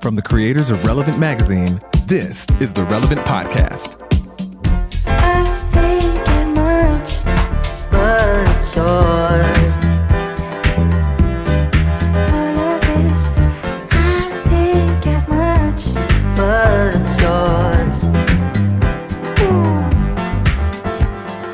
From the creators of Relevant Magazine, this is the Relevant Podcast.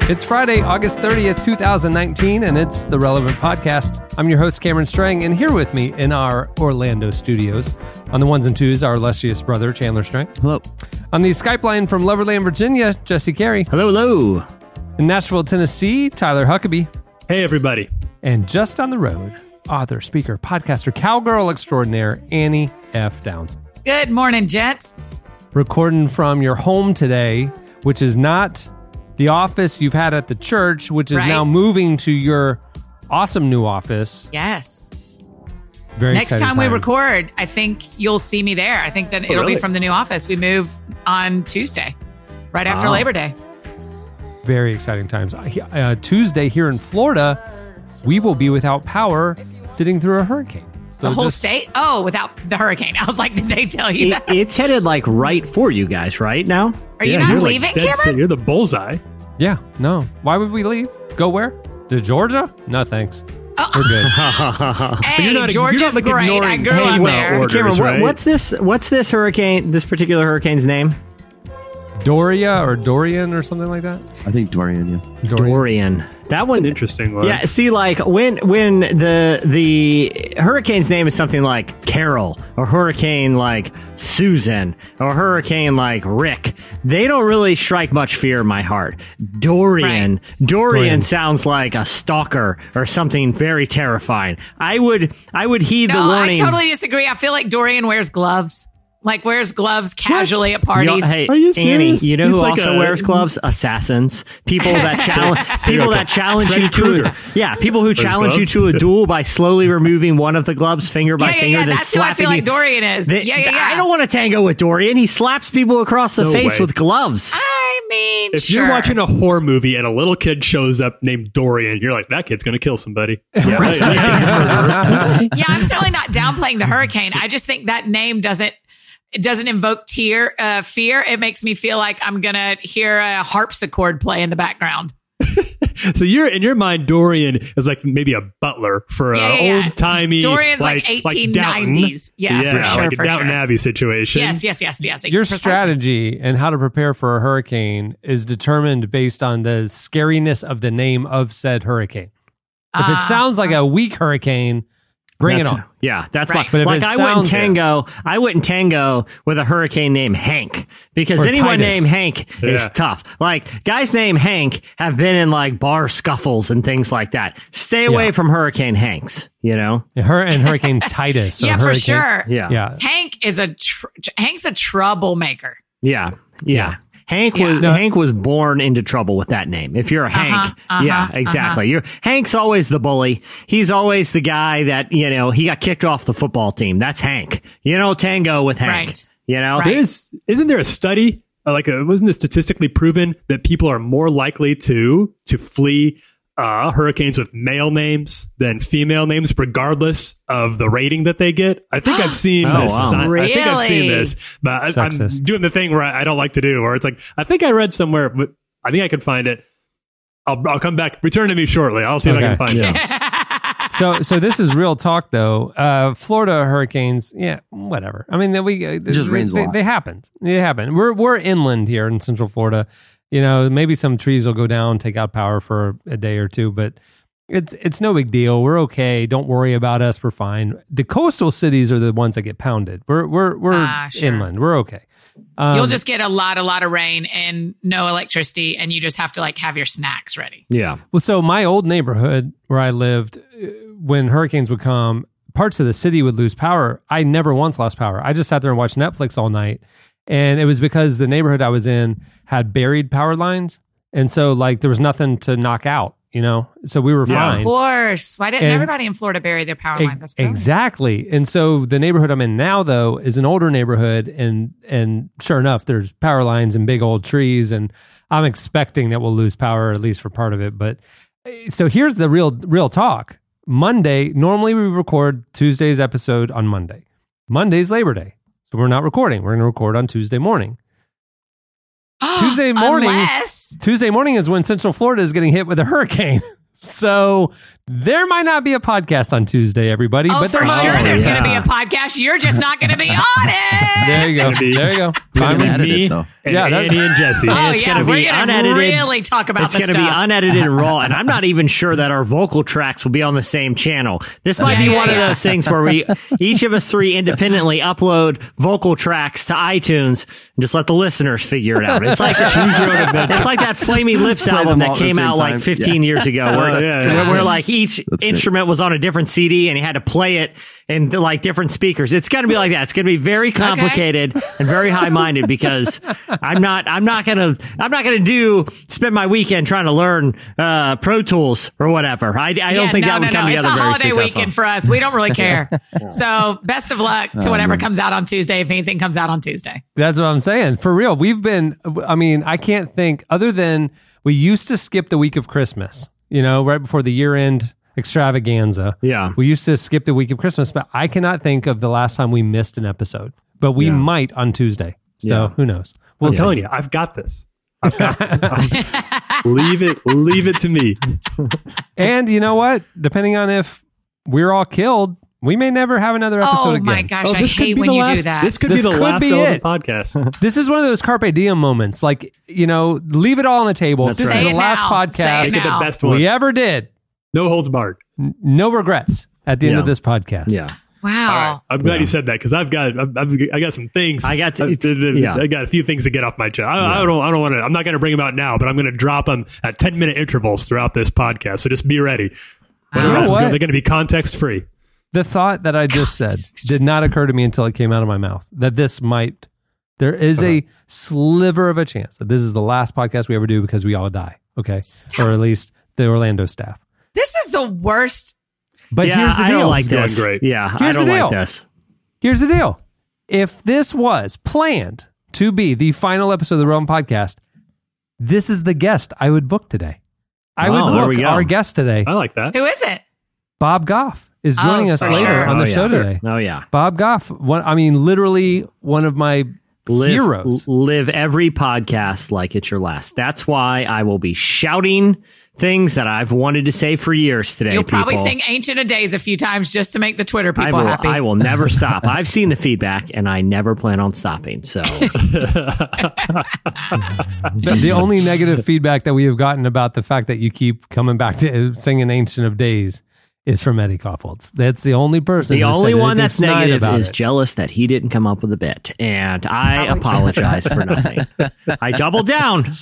It's Friday, August 30th, 2019, and it's the Relevant Podcast. I'm your host, Cameron Strang, and here with me in our Orlando studios on the ones and twos, our illustrious brother, Chandler Strang. Hello. On the Skype line from Loverland, Virginia, Jesse Carey. Hello, hello. In Nashville, Tennessee, Tyler Huckabee. Hey, everybody. And just on the road, author, speaker, podcaster, cowgirl extraordinaire, Annie F. Downs. Good morning, gents. Recording from your home today, which is not the office you've had at the church, which is Right. now moving to your awesome new office. Yes. Very Next exciting time, we record, I think you'll see me there. I think that it'll really? be from the new office. We move on Tuesday, right after Wow. Labor Day. Very exciting times. Uh, Tuesday here in Florida, we will be without power sitting through a hurricane. So The whole just- state? Oh, without the hurricane. I was like, did they tell you It, that? it's headed like right for you guys, right now? Are you Yeah, not you're leaving, dead Cameron? set. You're the bullseye. Yeah, no. Why would we leave? Go where? To Georgia? No, thanks. Oh. We're good. Hey, you're not- Georgia's you're not, like, great. I ignoring grew hey, up well, there. orders, Cameron, what, right? what's this? What's this hurricane? This particular hurricane's name? Doria or Dorian or something like that? I think Dorian, yeah. Dorian. That one. An interesting one. Yeah. See, like when when the the hurricane's name is something like Carol or hurricane like Susan or hurricane like Rick, they don't really strike much fear in my heart. Dorian, Dorian, Dorian. sounds like a stalker or something very terrifying. I would I would heed the No, I totally disagree. I feel like Dorian wears gloves. Like wears gloves casually at You- parties. hey, Are you Annie, serious? you know He's who like also a- wears gloves? Assassins. People that challenge people that challenge Freddy you to Krueger. Yeah, people who challenge you to a duel by slowly removing one of the gloves finger by yeah, yeah, finger, yeah. then That's who I slapping feel like. Dorian is. They- yeah, yeah, yeah. I don't want to tango with Dorian. He slaps people across the No face way. with gloves. I mean, If sure. you're watching a horror movie and a little kid shows up named Dorian, you're like, that kid's going to kill somebody. Yeah. that- that kid's a murderer. yeah, I'm certainly not downplaying the hurricane. I just think that name doesn't it doesn't invoke tear uh, fear. It makes me feel like I'm gonna hear a harpsichord play in the background. so you're in your mind, Dorian is like maybe a butler for Yeah, a yeah, yeah. old timey. Dorian's like Downton. 1890s. Yeah, yeah, for sure, like a for Downton sure. Abbey situation. Yes, yes, yes, yes. Your Precisely. strategy and how to prepare for a hurricane is determined based on the scariness of the name of said hurricane. If it Ah, sounds like a weak hurricane, bring it on. Yeah, that's Right. my. But if like I wouldn't tango. I wouldn't tango with a hurricane named Hank because Or anyone Titus. named Hank is tough. Like guys named Hank have been in like bar scuffles and things like that. Stay away Yeah. from Hurricane Hanks. You know. Her and Hurricane Titus. or Yeah, for sure. Yeah. Yeah. Hank is a tr- Hank's a troublemaker. Yeah. Yeah. Hank Yeah. was No. Hank was born into trouble with that name. If you're a Hank, uh-huh, yeah, exactly. You're Hank's always the bully. He's always the guy that you know he got kicked off the football team. That's Hank. You know, tango with Hank. Right. You know, Right. Is isn't there a study uh, like a, wasn't it statistically proven that people are more likely to to flee uh, hurricanes with male names than female names, regardless of the rating that they get? I think I've seen Oh, this. wow. I, I think I've seen this, but I, I'm doing the thing where I, I don't like to do, where it's like I think I read somewhere, but I think I can find it. I'll, I'll come back. Return to me shortly. I'll see if I can find it. so so this is real talk though. Uh, Florida hurricanes, yeah, whatever. I mean, we uh, just they, rains a they, lot. they happen. They happen. We're we're inland here in Central Florida. You know, maybe some trees will go down, take out power for a day or two, but it's it's no big deal. We're okay. Don't worry about us. We're fine. The coastal cities are the ones that get pounded. We're we're we're Ah, sure. inland. We're okay. Um, You'll just get a lot, a lot of rain and no electricity, and you just have to like have your snacks ready. yeah. Well, so my old neighborhood where I lived, uh, when hurricanes would come, parts of the city would lose power. I never once lost power. I just sat there and watched Netflix all night. And it was because the neighborhood I was in had buried power lines. And so, like, there was nothing to knock out, you know? So we were Yeah. Of course. Why didn't And- everybody in Florida bury their power lines? That's exactly. And so the neighborhood I'm in now, though, is an older neighborhood, and and sure enough, there's power lines and big old trees, and I'm expecting that we'll lose power at least for part of it. But eh, so here's the real real talk. Monday, normally we record Tuesday's episode on Monday. Monday's Labor Day. So we're not recording. We're going to record on Tuesday morning. Tuesday morning- Unless Tuesday morning is when Central Florida is getting hit with a hurricane. So there might not be a podcast on Tuesday, everybody. Oh, but for there sure be. there's going to be a podcast. You're just not going to be on it. There you go. Gonna be- There you go. Who's Time gonna to- me though? and Yeah, that- Andy and Jesse. Oh, it's yeah. gonna be gonna unedited. really talk about it's going to be unedited and raw, and I'm not even sure that our vocal tracks will be on the same channel. This might Yeah, be yeah, one yeah. of those things where we each of us three independently upload vocal tracks to iTunes and just let the listeners figure it out. It's like it's like that Flaming Lips album that came same out like time. 15 years ago, where, Oh, yeah, where, yeah. where, like each That's great. instrument was on a different CD and you had to play it in like different speakers. It's going to be like that. It's going to be very complicated and very high minded because I'm not I'm not going to I'm not going to do spend my weekend trying to learn uh, Pro Tools or whatever. I, I don't think no, that would no, come no. together It's a very holiday successful. weekend for us. We don't really care. so best of luck to whatever comes out on Tuesday, if anything comes out on Tuesday. That's what I'm saying. For real, we've been. I mean, I can't think other than we used to skip the week of Christmas. You know, right before the year end extravaganza. Yeah. we used to skip the week of Christmas, but I cannot think of the last time we missed an episode. But we might on Tuesday. So Yeah. who knows? We'll I'm see. telling you, I've got this. I've got this. Um, leave it, leave it to me. And you know what? Depending on if we're all killed, we may never have another oh episode Oh again. my gosh, Oh, I could hate be when the you last, do that. This could This be the could last be Relevant it. podcast. This is one of those carpe diem moments. Like you know, leave it all on the table. That's this right. is Say the last now. Say podcast it Make the best one. we ever did. No holds barred. No regrets at the end of this podcast. Yeah. Wow. All right. I'm glad you said that because I've got I've, I've, I got some things. I got to- I've- yeah. I got a few things to get off my chest. I, I don't I don't want to. I'm not going to bring them out now, but I'm going to drop them at 10 minute intervals throughout this podcast. So just be ready. Whatever You know else what? going, they're going to be context free. The thought that I just said did not occur to me until it came out of my mouth that this might, there is a sliver of a chance that this is the last podcast we ever do because we all die. Okay. Or at least the Orlando staff. This is the worst. But yeah, here's the I deal. don't like going this. great. Yeah, I Here's don't the like deal. this. Here's the deal. If this was planned to be the final episode of the Realm podcast, this is the guest I would book today. I Oh, would book our guest today. I like that. Who is it? Bob Goff is Oh, joining us later sure. on the Oh, show yeah. today. Oh yeah. Bob Goff, one, I mean, literally one of my live, heroes. live every podcast like it's your last. That's why I will be shouting things that I've wanted to say for years today. You'll probably people. sing Ancient of Days a few times just to make the Twitter I people will, happy. I will never stop. I've seen the feedback and I never plan on stopping. So the, the only negative feedback that we have gotten about the fact that you keep coming back to uh, singing Ancient of Days is from Eddie Kaufholz. That's the only person. the who said only one that's negative about is it. jealous that he didn't come up with a bit. And I apologize for nothing. I doubled down.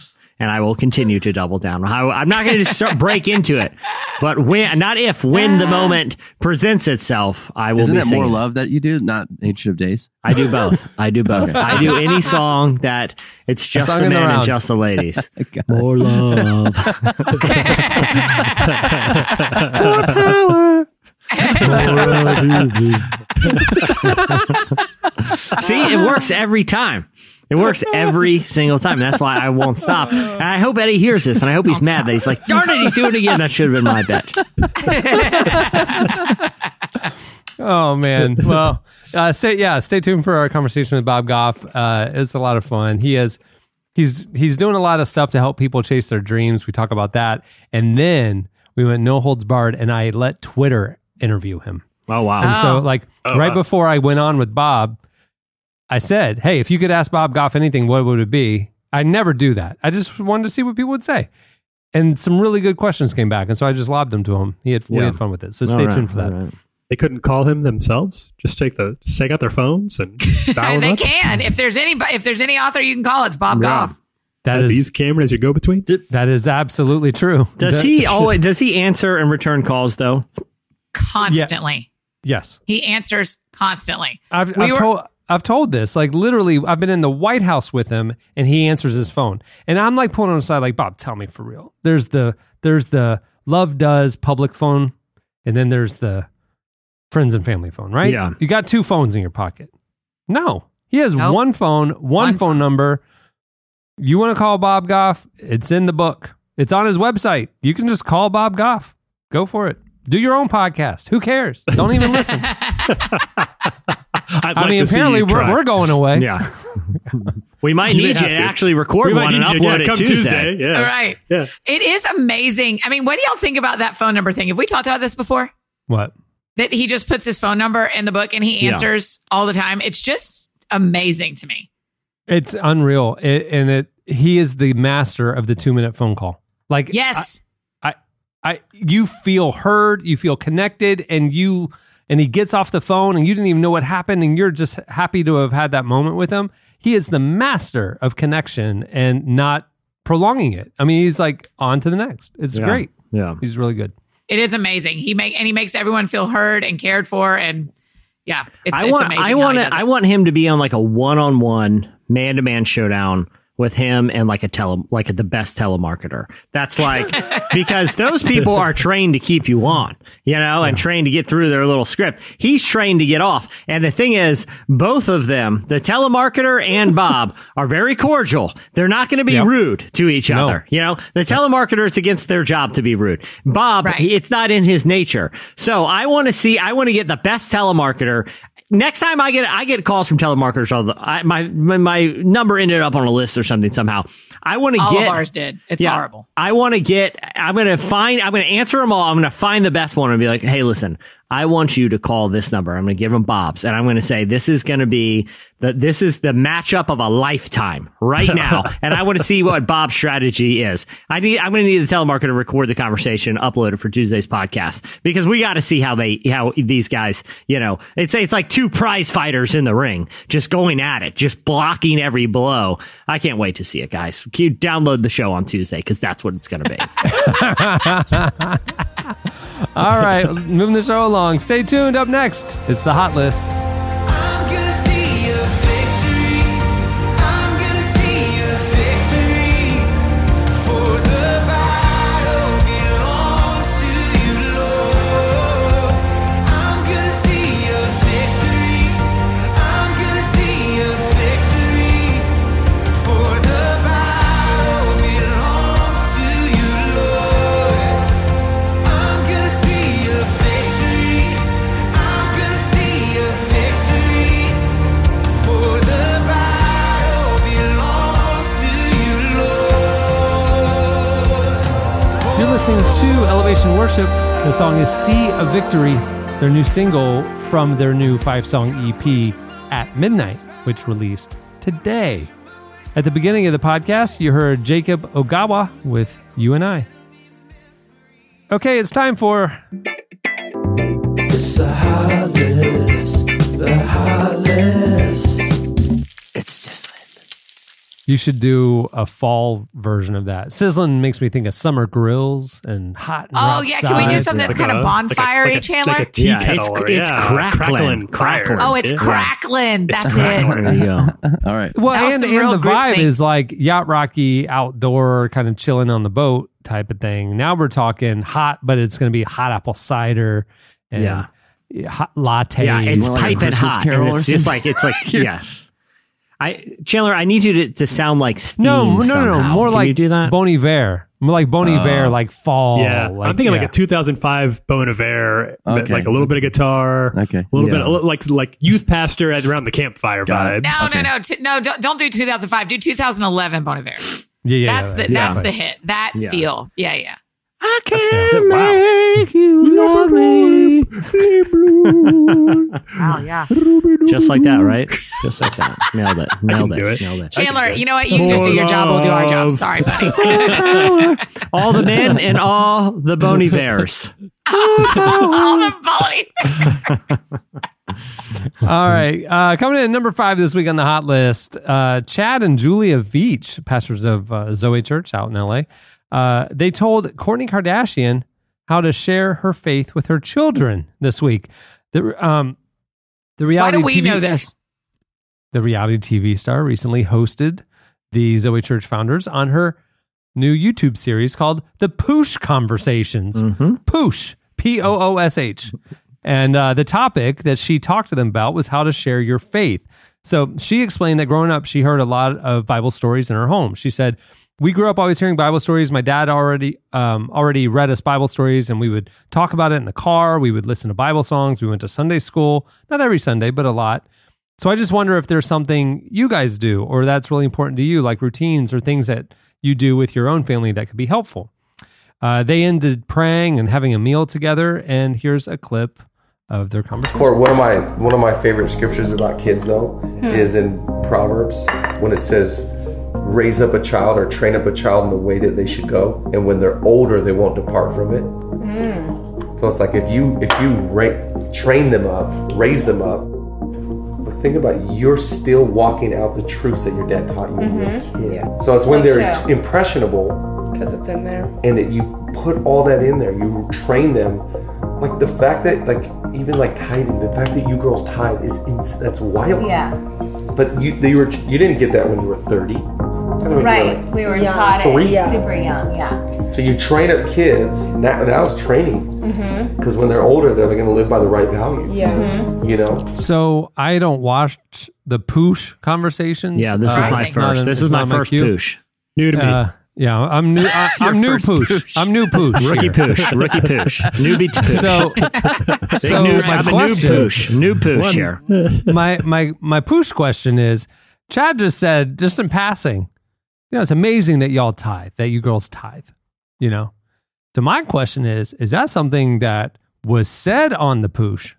And I will continue to double down. I, I'm not going to just break into it, but when, not if, when the moment presents itself, I will Isn't be it singing. more love that you do, not Ancient of Days? I do both. I do both. I do any song that it's just song the in the men and just the ladies. More love. more power. See, it works every time. It works every single time. That's why I won't stop. And I hope Eddie hears this, and I hope he's mad that he's like, darn it, he's doing it again. That should have been my bet. Oh man. Well, uh, stay yeah, stay tuned for our conversation with Bob Goff. Uh, it's a lot of fun. He is he's he's doing a lot of stuff to help people chase their dreams. We talk about that, and then we went no holds barred, and I let Twitter interview him. Oh, wow. And so, Oh. like Oh, right wow. before I went on with Bob, I said, "Hey, if you could ask Bob Goff anything, what would it be?" I never do that. I just wanted to see what people would say. And some really good questions came back, and so I just lobbed them to him. He had we had fun with it. So stay right, tuned for that. all right. They couldn't call him themselves. Just take the just take out their phones and dial they up. can. If there's any, if there's any author you can call, it's Bob Yeah. Goff. That Have is Use Cameron as your go between. That is absolutely true. Does That- he always, does he answer and return calls though? Constantly. Yes, He answers constantly. I've, We I've were- told I've told this. Like literally, I've been in the White House with him, and he answers his phone, and I'm like pulling on him aside, like Bob, tell me for real. There's the there's the Love Does public phone, and then there's the friends and family phone, right? Yeah. You got two phones in your pocket. No, he has Nope. one phone, one, One phone phone. number. You want to call Bob Goff? It's in the book. It's on his website. You can just call Bob Goff. Go for it. Do your own podcast. Who cares? Don't even listen. I'd I like mean, apparently we're, we're going away. Yeah. we might need you to to. actually record We might one and need you. upload Yeah, it come Tuesday. Yeah. Right. Yeah. It is amazing. I mean, what do y'all think about that phone number thing? Have we talked about this before? What? That he just puts his phone number in the book and he Yeah. answers all the time. It's just amazing to me. It's unreal. It, and it he is the master of the two minute phone call. Like Yes. I, I you feel heard, you feel connected, and you and he gets off the phone and you didn't even know what happened, and you're just happy to have had that moment with him. He is the master of connection and not prolonging it. I mean, he's like on to the next. It's Yeah. great. Yeah. He's really good. it is amazing. He make and he makes everyone feel heard and cared for and yeah, it's, I it's amazing. I how want he to does it. I want him to be on like a one on one man to man showdown with him and like a tele like the best telemarketer. That's like because those people are trained to keep you on, you know, and trained to get through their little script. He's trained to get off. And the thing is, both of them, the telemarketer and Bob, are very cordial. They're not going to be Yep. rude to each No. other. You know, the telemarketer it's against their job to be rude. Bob, Right. he- it's not in his nature. So I want to see, I want to get the best telemarketer. Next time I get, I get calls from telemarketers. All the, I, my, my my number ended up on a list or something somehow. I want to get of ours did. It's yeah, horrible. I want to get. I'm going to find. I'm going to answer them all. I'm going to find the best one and be like, "Hey, listen, I want you to call this number. I'm going to give them Bob's, and I'm going to say this is going to be the this is the matchup of a lifetime right now, and I want to see what Bob's strategy is. I need. I'm going to need the telemarketer to record the conversation, upload it for Tuesday's podcast because we got to see how they how these guys. You know, it's it's like two prize fighters in the ring, just going at it, just blocking every blow. I can't wait to see it, guys. Keep download the show on Tuesday because that's what it's going to be. All right, moving the show along. Stay tuned. Up next, it's the hot list. Listening to Elevation Worship. The song is See a Victory, their new single from their new five song EP at midnight, which released today. At the beginning of the podcast, you heard Jacob Ogawa with You and I. Okay, it's time for It's You should do a fall version of that. Sizzling makes me think of summer grills and hot. And Oh yeah, can we do something that's Like kind a- of like a- like a- Chandler? Like a tea Yeah, kettle. it's- or- it's yeah, crackling, fire. crackling. oh, it's Yeah. crackling. That's crackling. it. There you go. All right. Well, and, and the vibe thing. is like yacht rocky, outdoor, kind of chilling on the boat type of thing. Now we're talking hot, but it's going to be hot apple cider and Yeah. hot latte. Yeah, it's More like a type and Christmas hot. Carol and it's just like it's like yeah. I Chandler, I need you to, to sound like steam. no, no, no, no, more Can like you do that. Bon Iver, more like Bon uh, Iver, like fall. Yeah, like, I'm thinking like a 2005 Bon Iver, Okay. like a little bit of guitar, Okay. a little Yeah. bit of, like like youth pastor at around the campfire Got vibes. No, no, no, t- no! Don't, don't do 2005. Do 2011 Bon Iver. yeah, yeah, That's yeah, the yeah. that's the hit. That Yeah. feel. Yeah, yeah. I That's can Wow. make you love me. Wow, yeah. Just like that, right? Just like that. Nailed it. Nailed do it. Nailed it. Chandler, you know what? You just do your job. We'll do our job. Sorry, buddy. all the men and all the bony bears. All the body. All right. Uh, coming in at number five this week on the hot list, uh, Chad and Julia Veach, pastors of uh, Zoe Church out in LA, uh, they told Kourtney Kardashian how to share her faith with her children this week. The, um, the Why reality do we TV know this? The reality TV star recently hosted the Zoe Church founders on her new YouTube series called The Poosh Conversations. Mm-hmm. Poosh, P O O S H. And uh, the topic that she talked to them about was how to share your faith. So she explained that growing up, she heard a lot of Bible stories in her home. She said, "We grew up always hearing Bible stories. My dad already um, already read us Bible stories, and we would talk about it in the car. We would listen to Bible songs. We went to Sunday school, not every Sunday, but a lot. So I just wonder if there's something you guys do or that's really important to you, like routines or things that you do with your own family that could be helpful. Uh, they ended praying and having a meal together, and here's a clip of their conversation. Or one of my one of my favorite scriptures about kids though is in Proverbs when it says, "Raise up a child or train up a child in the way that they should go, and when they're older, they won't depart from it." Mm. So it's like if you if you ra- train them up, raise them up. But think about it, you're still walking out the truths that your dad taught you when you were a mm-hmm. kid. So it's when they're impressionable because it's in there. and that you put all that in there you train them like the fact that like even like tithing the fact that you girls tithe is ins- that's wild Yeah, but you they were you didn't get that when you were 30 When you were, right. like- We were Young. taught Three. it Yeah. super young. Yeah. so you train up kids now now it's training because when they're older they're going to live by the right values Yeah. you know So I don't watch the poosh conversations. Yeah, this is Uh, my Surprising. not first. in- This is my not first queue. poosh. New to me. Uh, yeah, I'm new. I, I'm new first poosh. poosh. I'm new poosh. Rookie here. poosh. Rookie poosh. Newbie to poosh. So, so new, my I'm a new question, poosh. New poosh here. my my my poosh question is, Chad just said just in passing, you know, it's amazing that y'all tithe, that you girls tithe. You know, so my question is, is that something that was said on the poosh,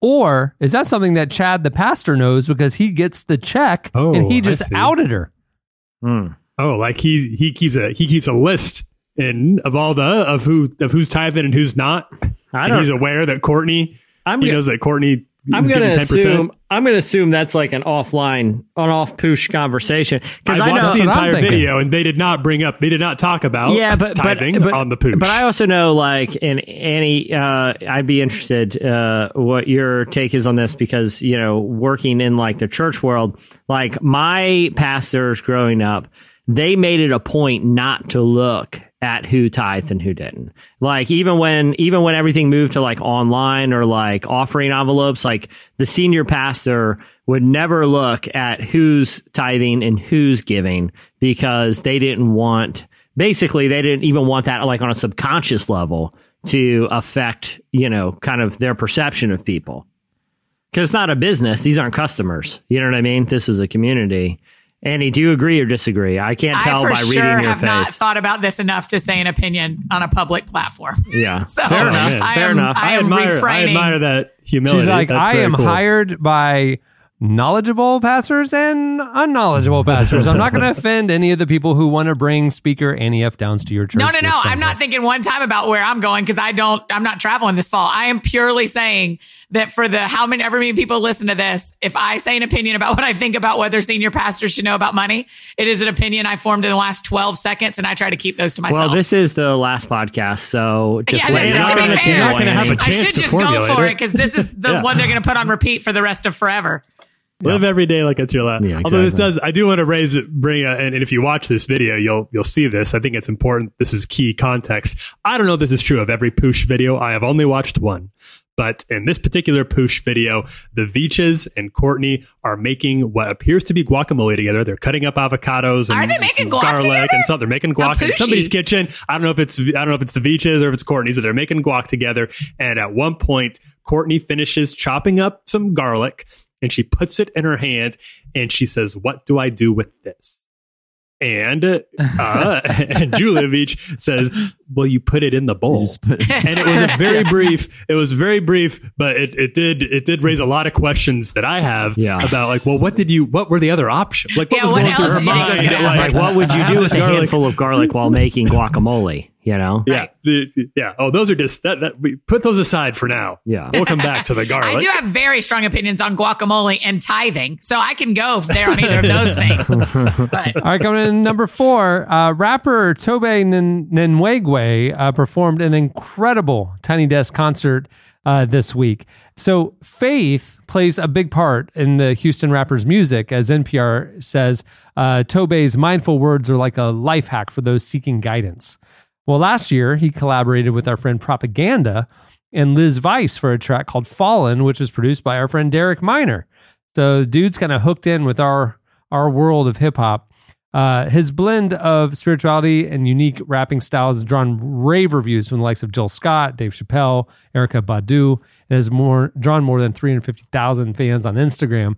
or is that something that Chad the pastor knows because he gets the check Oh, and he just outed her? Hmm. Oh, like he he keeps a he keeps a list in of all the of who of who's tithing and who's not. I don't. he's aware that Kourtney. I'm he go- knows that Kourtney. I'm gonna assume. I'm gonna assume that's like an offline, on off poosh conversation because I I, watched know. the That's what I'm entire video, and they did not bring up. They did not talk about. yeah, but but, tithing but on the poosh. But I also know, like, in Annie, uh, I'd be interested uh, what your take is on this because you know, working in like the church world, like my pastors growing up, they made it a point not to look at who tithed and who didn't. Like even when even when everything moved to like online or like offering envelopes, like the senior pastor would never look at who's tithing and who's giving because they didn't want basically they didn't even want that like on a subconscious level to affect, you know, kind of their perception of people. Cuz it's not a business, these aren't customers. You know what I mean? This is a community. Annie, do you agree or disagree? I can't tell I by sure reading your face. I have not thought about this enough to say an opinion on a public platform. yeah. So fair enough. man. I fair am, enough. I I am admire. I admire that humility. She's like, That's I am cool. hired by knowledgeable pastors and unknowledgeable pastors. I'm not going to offend any of the people who want to bring speaker Annie F. Downs to your church. No, no, no. this I'm not thinking one time about where I'm going because I don't, I'm not traveling this fall. I am purely saying that for the how many, ever many people listen to this, if I say an opinion about what I think about whether senior pastors should know about money, it is an opinion I formed in the last 12 seconds and I try to keep those to myself. Well, this is the last podcast, so just Yeah, wait. that's- You're to not be on the fair, channel, You're not gonna have Annie. a I chance should to just go for it. it because this is the Yeah. one they're going to put on repeat for the rest of forever. Live every day like it's your last. Yeah, Although this does, I do want to raise it, bring, a, and, and if you watch this video, you'll you'll see this. I think it's important. This is key context. I don't know if this is true of every Poosh video. I have only watched one, but in this particular Poosh video, the Veaches and Kourtney are making what appears to be guacamole together. They're cutting up avocados and Are they making some guac garlic together? and stuff. They're making How guac in somebody's kitchen. I don't know if it's I don't know if it's the Veaches or if it's Kourtney's, but they're making guac together. And at one point, Kourtney finishes chopping up some garlic and she puts it in her hand and she says, "What do I do with this?" And uh, and Julia Veach says, "Well, you put it in the bowl." just put- and it was a very brief. It was very brief, but it, it did it did raise a lot of questions that I have Yeah. about like, well, what did you? What were the other options? Like, what Yeah, was what going through else her did you think was mind? Like, Like, what would you do with a garlic. handful of garlic while making guacamole? You know? Yeah, Right. the, yeah. Oh, those are just that, that. We put those aside for now. Yeah. we'll come back to the garlic. I do have very strong opinions on guacamole and tithing, so I can go there on either of those things. But All right, coming in number four, uh, rapper Tobe Nen- Nenwegwe uh, performed an incredible Tiny Desk concert uh, this week. So faith plays a big part in the Houston rapper's music, as NPR says. Uh, Tobe's mindful words are like a life hack for those seeking guidance. Well, last year he collaborated with our friend Propaganda and Liz Vice for a track called Fallen, which was produced by our friend Derek Minor. So the dude's kind of hooked in with our our world of hip hop. Uh, his blend of spirituality and unique rapping styles has drawn rave reviews from the likes of Jill Scott, Dave Chappelle, Erykah Badu. and has more drawn more than 350,000 fans on Instagram.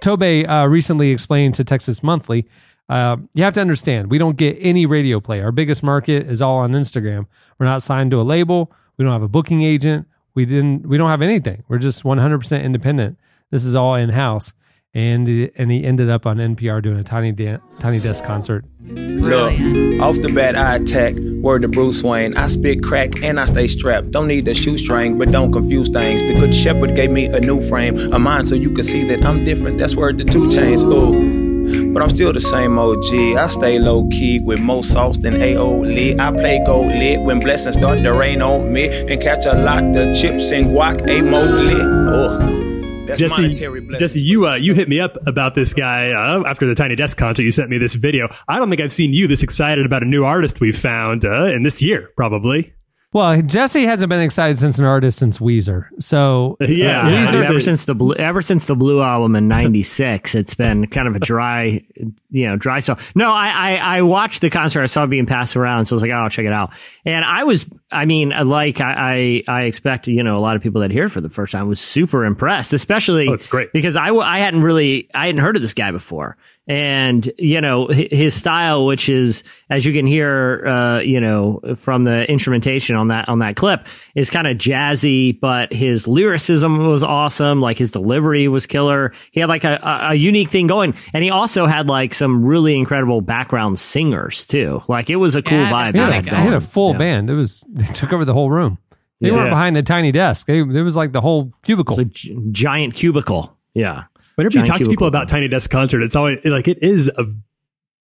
Tobe uh, recently explained to Texas Monthly, uh, you have to understand, we don't get any radio play. Our biggest market is all on Instagram. We're not signed to a label. We don't have a booking agent. We didn't. We don't have anything. We're just 100% independent. This is all in house. And and he ended up on NPR doing a tiny Dan- tiny desk concert. Look, off the bat, I attack. Word to Bruce Wayne. I spit crack and I stay strapped. Don't need the shoestring, but don't confuse things. The good shepherd gave me a new frame, a mind so you can see that I'm different. That's word to 2 Chainz. Ooh. But I'm still the same OG. I stay low key with more sauce than AO lit. I play gold lit when blessings start to rain on me and catch a lot of chips and guac a lit. Oh. That's Jesse. Jesse, you uh, you hit me up about this guy uh, after the Tiny Desk concert. You sent me this video. I don't think I've seen you this excited about a new artist we've found uh, in this year, probably. Well, Jesse hasn't been excited since an artist since Weezer. So uh, Yeah, Yeah, Weezer, ever since the blue, ever since the blue album in '96, it's been kind of a dry, you know, dry spell. No, I, I I watched the concert. I saw it being passed around, so I was like, oh, I'll check it out. And I was, I mean, like I I, I expect, you know, a lot of people that hear it for the first time was super impressed, especially Oh, it's great. because I I hadn't really I hadn't heard of this guy before. And you know his style, which is as you can hear, uh, you know from the instrumentation on that on that clip, is kind of jazzy. But his lyricism was awesome. Like his delivery was killer. He had like a, a, a unique thing going, and he also had like some really incredible background singers too. Like it was a cool Yeah, vibe. that's he had, a, had he had going. a full Yeah. band. It was they took over the whole room. They Yeah. weren't behind the tiny desk. They, it was like the whole cubicle. It's a gi- giant cubicle. Yeah. Whenever Giant you talk to people about Tiny Desk concert, it's always like it is a.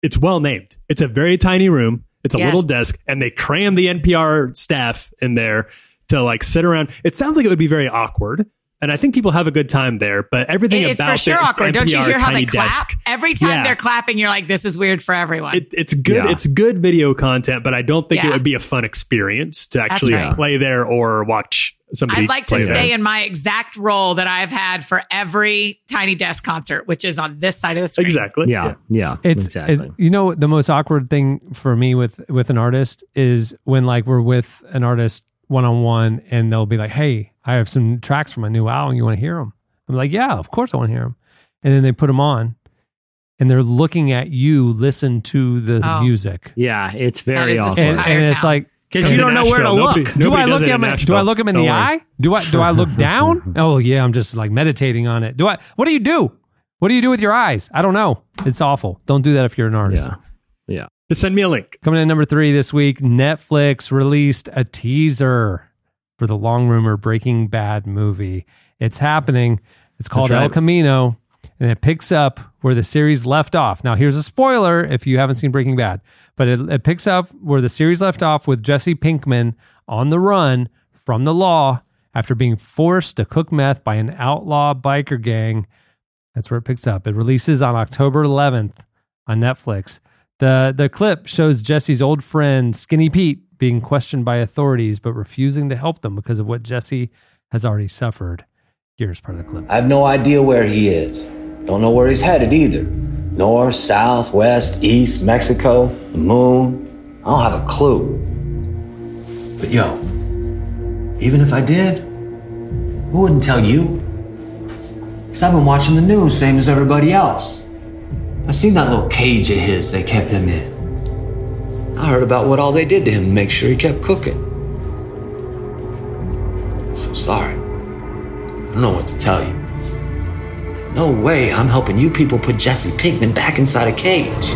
It's well named. It's a very tiny room. It's a Yes. little desk, and they cram the NPR staff in there to like sit around. It sounds like it would be very awkward, and I think people have a good time there. But everything It's about for sure the awkward. Don't you hear how they clap? Desk, Every time Yeah. they're clapping, you're like, this is weird for everyone. It, it's good. Yeah. It's good video content, but I don't think it would be a fun experience to actually right. play there or watch somebody. I'd like to stay there. in my exact role that I've had for every Tiny Desk concert, which is on this side of the screen. Exactly. Yeah. Yeah. It's exactly. it- you know the most awkward thing for me with with an artist is when like we're with an artist one on one and they'll be like, "Hey, I have some tracks from my new album. You want to hear them?" I'm like, "Yeah, of course I want to hear them." And then they put them on, and they're looking at you listen to the Oh. music, yeah. It's very is this awful. and, and it's like. Because you don't know where to Nashville, look. nobody- Do nobody I look at him? Do I look him in Don't the worry. eye? Do I do I look down? Oh yeah, I'm just like meditating on it. Do I? What do you do? What do you do with your eyes? I don't know. It's awful. Don't do that if you're an artist. Yeah. Yeah. Just send me a link. Coming in number three this week, Netflix released a teaser for the long rumored Breaking Bad movie. It's happening. It's called right. El Camino, and it picks up where the series left off. Now, here's a spoiler if you haven't seen Breaking Bad, but it, it picks up where the series left off with Jesse Pinkman on the run from the law after being forced to cook meth by an outlaw biker gang. That's where it picks up. It releases on October 11th on Netflix. The the clip shows Jesse's old friend Skinny Pete being questioned by authorities but refusing to help them because of what Jesse has already suffered. Here's part of the clip. I have no idea where he is. Don't know where he's headed either. North, south, west, east, Mexico, the moon. I don't have a clue. But yo, even if I did, who wouldn't tell you? Because I've been watching the news, same as everybody else. I seen that little cage of his they kept him in. I heard about what all they did to him to make sure he kept cooking. So sorry. I don't know what to tell you. No way I'm helping you people put Jesse Pinkman back inside a cage.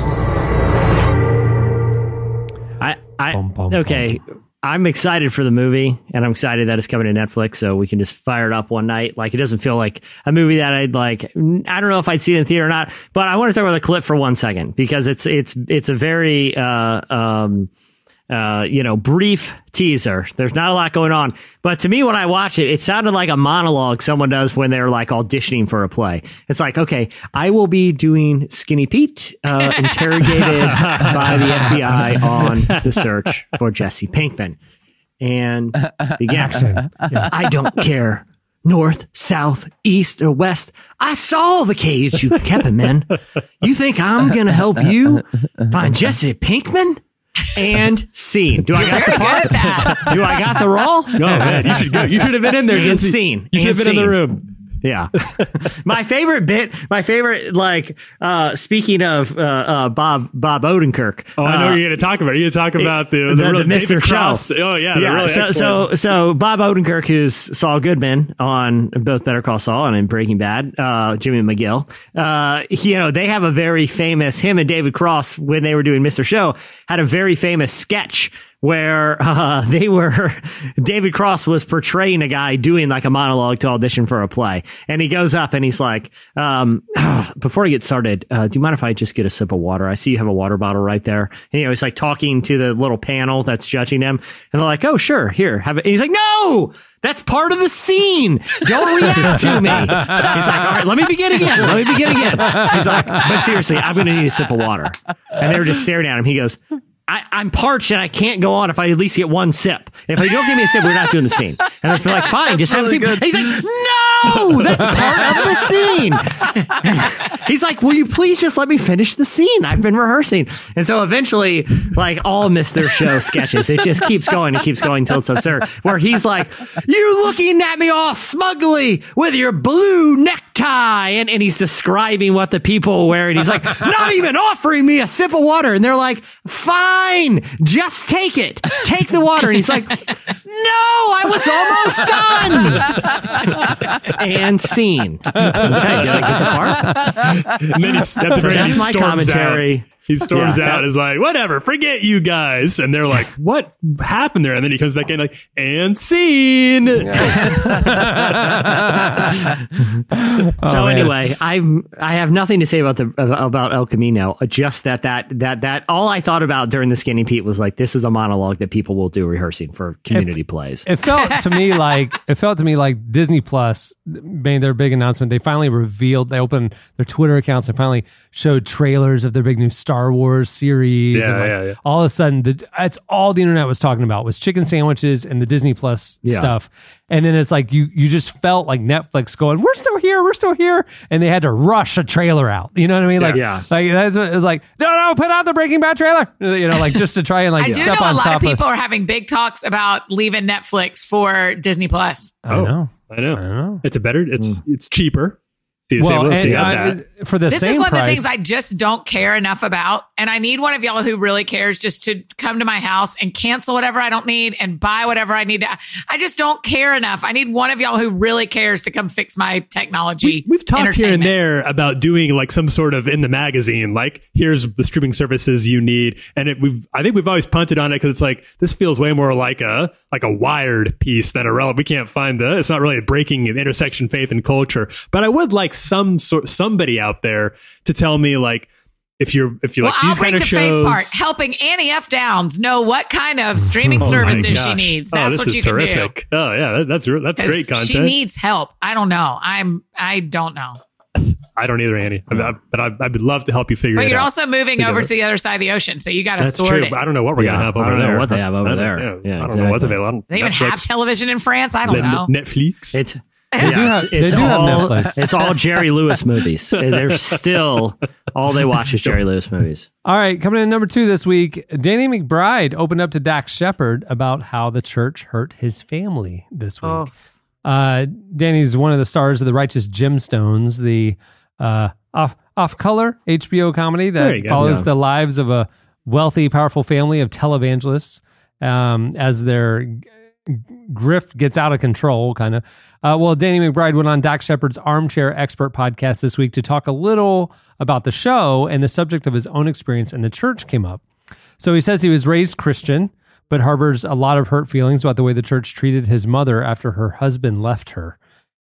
I, I Bum, bum, okay. I'm excited for the movie, and I'm excited that it's coming to Netflix, so we can just fire it up one night. Like it doesn't feel like a movie that I'd like. I don't know if I'd see it in theater or not, but I want to talk about the clip for one second because it's it's it's a very uh, um, uh, you know brief teaser. There's not a lot going on, but to me, when I watch it, it sounded like a monologue someone does when they're like auditioning for a play. It's like, okay, I will be doing Skinny Pete uh, interrogated by the FBI on the search for Jesse Pinkman. And the action. I don't care north, south, east, or west. I saw the cage you kept him in. You think I'm going to help you find Jesse Pinkman? And scene. Do I got the part? Do I got the role? Oh man, you should go. You should have been in there. And Jesse. scene. You should have been in the room. Yeah. my favorite bit, my favorite, like, uh, speaking of, uh, uh, Bob, Bob Odenkirk. Oh, I know uh, what you're going to talk about. You're going to talk about the, the, the, the Mr. Cross. Oh yeah, the really so, so excellent- so Bob Odenkirk, who's Saul Goodman on both Better Call Saul and in Breaking Bad, uh, Jimmy McGill. Uh, you know, they have a very famous him and David Cross when they were doing Mr. Show had a very famous sketch where uh, they were David Cross was portraying a guy doing like a monologue to audition for a play, and he goes up and he's like, um, "Before I get started, uh, do you mind if I just get a sip of water? I see you have a water bottle right there." And, you know, he's like talking to the little panel that's judging him, and they're like, "Oh, sure, here, have it." And he's like, "No." That's part of the scene. Don't react to me. He's like, all right, let me begin again. Let me begin again. He's like, but seriously, I'm going to need a sip of water. And they were just staring at him. He goes, I, I'm parched and I can't go on if I at least get one sip. If you don't give me a sip, we're not doing the scene. And they're like, fine, just have a sip. He's like, no, that's part of the scene. he's like, will you please just let me finish the scene? I've been rehearsing. And so eventually, like all Mr. Show sketches, it just keeps going and keeps going until it's absurd. Where he's like, you're looking at me all smugly with your blue necktie. And, and he's describing what the people wear. And he's like, not even offering me a sip of water. And they're like, fine, just take it. Take the water. And he's like, no, I was almost done. and scene. Okay, did I get the part? and then he's, at the That's my commentary. Out. He storms Yeah. out. Is like, whatever, forget you guys. And they're like, what happened there? And then he comes back in like, and scene. So Oh, man. anyway, I'm I have nothing to say about the about El Camino. Just that that that that all I thought about during the Skinny Pete was like this is a monologue that people will do rehearsing for community plays. It felt to me like it felt to me like Disney Plus made their big announcement. They finally revealed. They opened their Twitter accounts and finally showed trailers of their big new Star Wars series. Yeah, and like, yeah, yeah. All of a sudden, the, that's all the internet was talking about was chicken sandwiches and the Disney Plus Yeah. stuff. And then it's like you you just felt like Netflix going, "We're still here, we're still here," and they had to rush a trailer out. You know what I mean? Like, Yeah. like that's what, it's like, no, no, put out the Breaking Bad trailer. You know, like just to try and like I do know step a on lot of people are having big talks about leaving Netflix for Disney Plus. I oh, know. I know. I know. It's a better. It's mm. it's cheaper. So Well, we'll see and, how uh, that. for the This same is one price. of the things I just don't care enough about. And I need one of y'all who really cares just to come to my house and cancel whatever I don't need and buy whatever I need to. I just don't care enough. I need one of y'all who really cares to come fix my technology. We've talked here and there about doing like some sort of in the magazine, like here's the streaming services you need, and it, we've I think we've always punted on it because it's like this feels way more like a like a wired piece that are relevant. We can't find the. It's not really breaking an intersection faith and culture, but I would like some sort somebody out there to tell me like if you're if you Well, like I'll these bring kind the of faith shows. part, helping Annie F. Downs know what kind of oh streaming Oh services she needs. Oh, That's this what you can do. Oh yeah, that, that's that's great content. She needs help. I don't know. I'm. I don't know. I don't either, Annie. I- I- but I, I would love to help you figure But it you're also moving Together. over to the other side of the ocean, so you got to sort true. it. I don't know what we're Yeah, gonna have over there. I over don't know there. what they have over I don't- there. Yeah, Yeah, I don't know what's available. They even Netflix, have television in France. I don't Net- know. Netflix. It's do yeah, have- it's, it's do all it's all Jerry Lewis movies. They're still all they watch is Jerry Lewis movies. All right, coming in number two this week, Danny McBride opened up to Dax Shepard about how the church hurt his family this week. Oh. Uh, Danny's one of the stars of the Righteous Gemstones, the uh, off off color HBO comedy that follows Yeah. the lives of a wealthy, powerful family of televangelists um, as their g- grift gets out of control, kind of. Uh, well, Danny McBride went on Dax Shepard's Armchair Expert podcast this week to talk a little about the show, and the subject of his own experience in the church came up. So he says he was raised Christian, but harbors a lot of hurt feelings about the way the church treated his mother after her husband left her.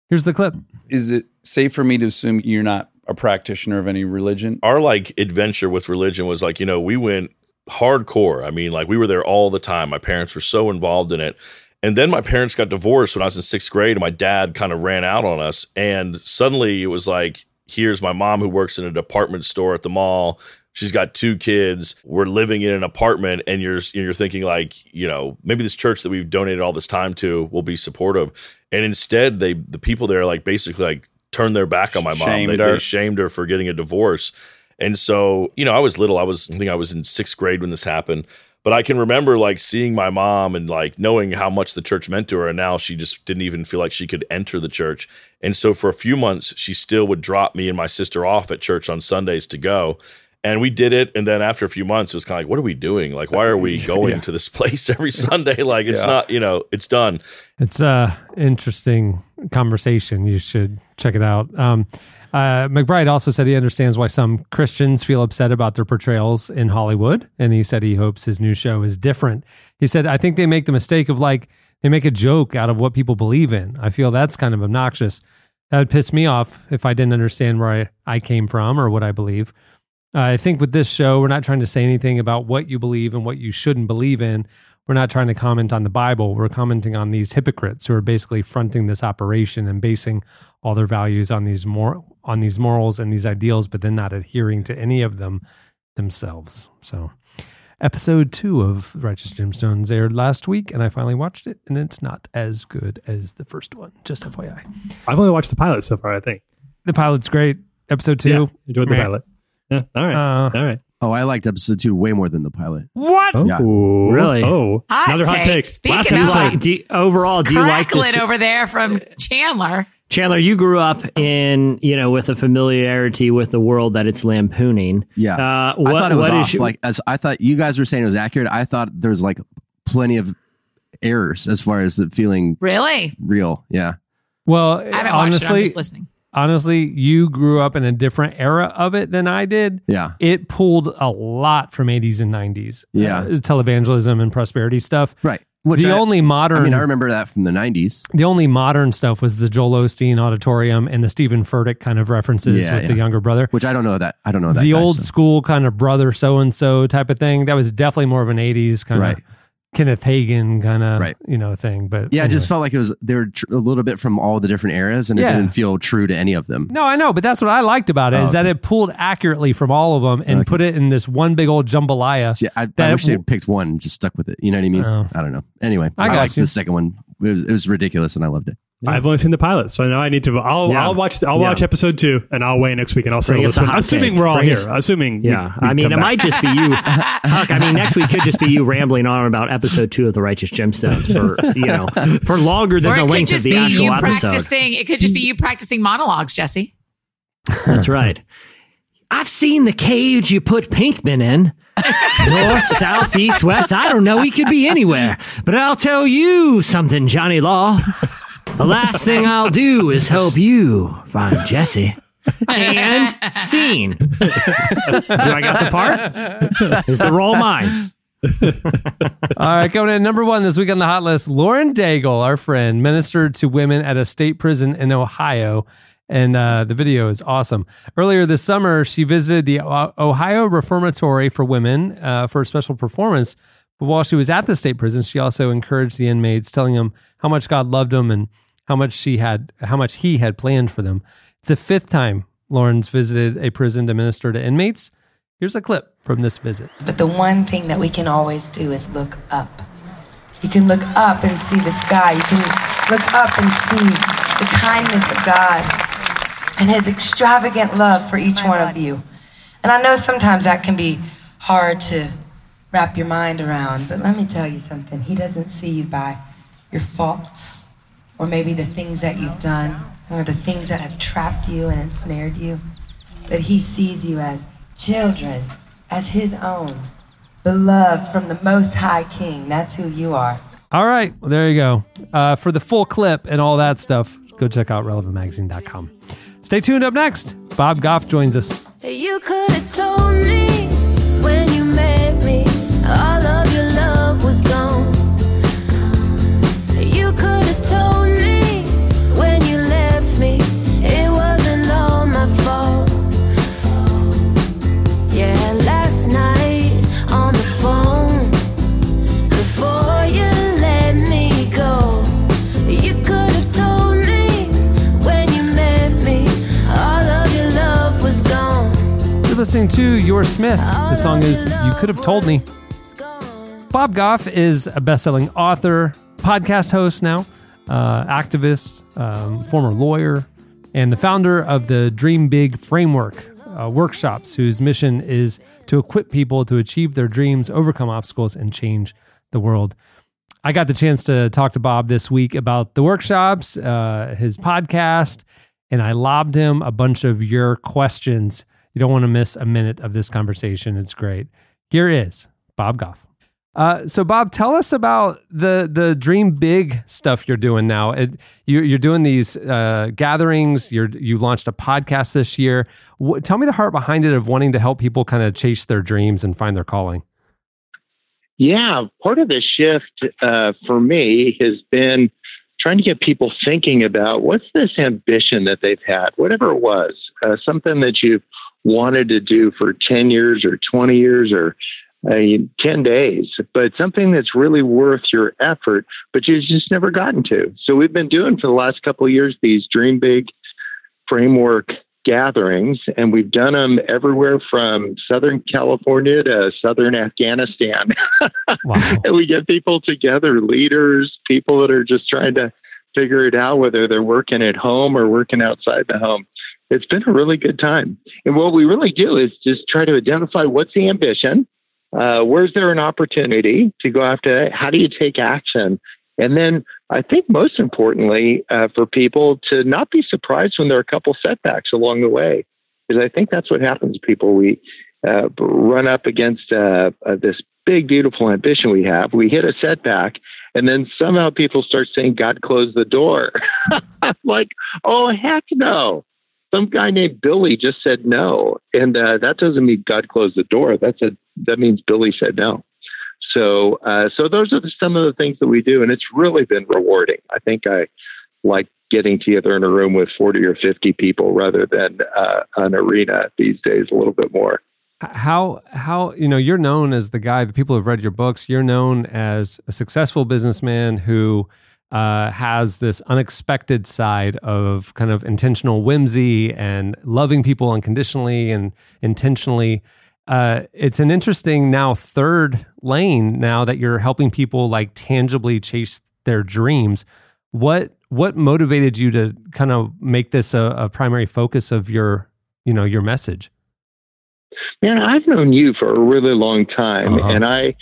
Here's the clip. Is it safe for me to assume you're not a practitioner of any religion? our like adventure with religion was like you know we went hardcore. I mean like we were there all the time. My parents were so involved in it. And then my parents got divorced when i was in sixth grade and my dad kind of ran out on us. And suddenly it was like here's my mom who works in a department store at the mall She's got two kids. We're living in an apartment, and you're you're thinking like, you know, maybe this church that we've donated all this time to will be supportive. And instead, they the people there like basically like turned their back on my mom. Shamed They, her. they shamed her for getting a divorce. And so, you know, I was little. I was, I think I was in sixth grade when this happened. But I can remember like seeing my mom and like knowing how much the church meant to her. And now she just didn't even feel like she could enter the church. And so for a few months, she still would drop me and my sister off at church on Sundays to go. And we did it. And then after a few months, it was kind of like, what are we doing? Like, why are we going to this place every Sunday? Like, it's Yeah. not, you know, it's done. It's a interesting conversation. You should check it out. Um, uh, McBride also said he understands why some Christians feel upset about their portrayals in Hollywood, and he said he hopes his new show is different. He said, "I think they make the mistake of like they make a joke out of what people believe in. I feel that's kind of obnoxious. That would piss me off if I didn't understand where I, I came from or what I believe." Uh, I think with this show, we're not trying to say anything about what you believe and what you shouldn't believe in. We're not trying to comment on the Bible. We're commenting on these hypocrites who are basically fronting this operation and basing all their values on these mor- on these morals and these ideals, but then not adhering to any of them themselves. So, episode two of Righteous Gemstones aired last week, and I finally watched it, and it's not as good as the first one. Just FYI, I've only watched the pilot so far. I think the pilot's great. Episode two, Yeah, enjoyed the pilot. Yeah, all right, Uh, all right. Oh, I liked episode two way more than the pilot. What? Oh, Yeah. Really? Oh, Hot another hot take. take. Speaking Last of episode. Like, do you- overall, do you like Crackling this? over there from Chandler. Chandler, you grew up in, you know, with a familiarity with the world that it's lampooning. Yeah, Uh, what, I thought it was off. your- like as I thought you guys were saying it was accurate. I thought there was like plenty of errors as far as the feeling Really? real. Yeah, Well, I haven't watched it. I'm honestly, just listening. Honestly, you grew up in a different era of it than I did. yeah, It pulled a lot from 80s and 90s. Yeah. Uh, televangelism and prosperity stuff. right. Which the I, only modern I mean, I remember that from the '90s. the only modern stuff was the Joel Osteen auditorium and the Steven Furtick kind of references Yeah, with yeah. the younger brother. Which I don't know that. I don't know that. the guy, old so- school kind of brother so and so type of thing. That was definitely more of an 80s kind Right. of Kenneth Hagin kind of Right. you know thing. But Yeah, I anyway. just felt like it was they were tr- a little bit from all the different eras, and it Yeah. didn't feel true to any of them. No, I know, but that's what I liked about it is Oh, that okay. it pulled accurately from all of them and Okay. put it in this one big old jambalaya. See, I, I That wish they w- had picked one and just stuck with it. You know what I mean? Oh. I don't know. Anyway, I I, liked you. the second one. It was, it was ridiculous, and I loved it. I've only seen the pilot, so now I need to. I'll Yeah. I'll watch. I'll Yeah. watch episode two, and I'll weigh next week, and I'll Bring settle us this a one. Assuming take. we're all Bring here. us- assuming. Yeah, we I mean, it back. might just be you. Huck, I mean, next week could just be you rambling on about episode two of the Righteous Gemstones for you know for longer than Or the it could length of just the be actual you episode. practicing. It could just be you practicing monologues, Jesse. That's right. I've seen the cage you put Pinkman in. North, south, east, west. I don't know. He could be anywhere. But I'll tell you something, Johnny Law. The last thing I'll do is help you find Jesse. And scene. do I got the part? Is the role mine? All right, coming in number one this week on the hot list, Lauren Daigle, our friend, ministered to women at a state prison in Ohio. And uh, the video is awesome. Earlier this summer, she visited the Ohio Reformatory for Women uh, for a special performance. But while she was at the state prison, she also encouraged the inmates, telling them how much God loved them and how much she had, how much He had planned for them. It's the fifth time Lauren's visited a prison to minister to inmates. Here's a clip from this visit. But the one thing that we can always do is look up. You can look up and see the sky. You can look up and see the kindness of God and His extravagant love for each one of you. And I know sometimes that can be hard to wrap your mind around, but let me tell you something. He doesn't see you by your faults or maybe the things that you've done or the things that have trapped you and ensnared you, but He sees you as children, as His own, beloved from the Most High King. That's who you are. All right, well, there you go. Uh, for the full clip and all that stuff, go check out relevantmagazine.com. Stay tuned up next. Bob Goff joins us. You could listening to Your Smith. The song is You Could Have Told Me. Bob Goff is a best selling author, podcast host now, uh, activist, um, former lawyer, and the founder of the Dream Big Framework uh, workshops, whose mission is to equip people to achieve their dreams, overcome obstacles, and change the world. I got the chance to talk to Bob this week about the workshops, uh, his podcast, and I lobbed him a bunch of your questions. You don't want to miss a minute of this conversation. It's great. Here is Bob Goff. Uh, so, Bob, tell us about the the Dream Big stuff you're doing now. It, you, you're doing these uh, gatherings. You're you launched a podcast this year. Wh- tell me the heart behind it of wanting to help people kind of chase their dreams and find their calling. Yeah, part of the shift uh, for me has been trying to get people thinking about what's this ambition that they've had, whatever it was, uh, something that you've wanted to do for 10 years or 20 years or uh, 10 days, but something that's really worth your effort, but you've just never gotten to. So we've been doing for the last couple of years these Dream Big framework gatherings, and we've done them everywhere from Southern California to Southern Afghanistan. Wow. and we get people together, leaders, people that are just trying to figure it out, whether they're working at home or working outside the home. It's been a really good time. And what we really do is just try to identify what's the ambition, uh, where's there an opportunity to go after how do you take action? And then I think most importantly, uh, for people to not be surprised when there are a couple setbacks along the way, because I think that's what happens. People we uh, run up against uh, uh, this big, beautiful ambition we have. We hit a setback, and then somehow people start saying, "God closed the door." I'm like, oh heck no! Some guy named Billy just said no, and uh, that doesn't mean God closed the door. That's a that means Billy said no. So, uh, so those are the, some of the things that we do, and it's really been rewarding. I think I like getting together in a room with forty or fifty people rather than uh, an arena these days. A little bit more. How how you know you're known as the guy. The people who've read your books. You're known as a successful businessman who uh, has this unexpected side of kind of intentional whimsy and loving people unconditionally and intentionally. Uh, it's an interesting now third lane now that you're helping people like tangibly chase their dreams. What what motivated you to kind of make this a, a primary focus of your you know your message? Man, I've known you for a really long time, Uh-huh. and I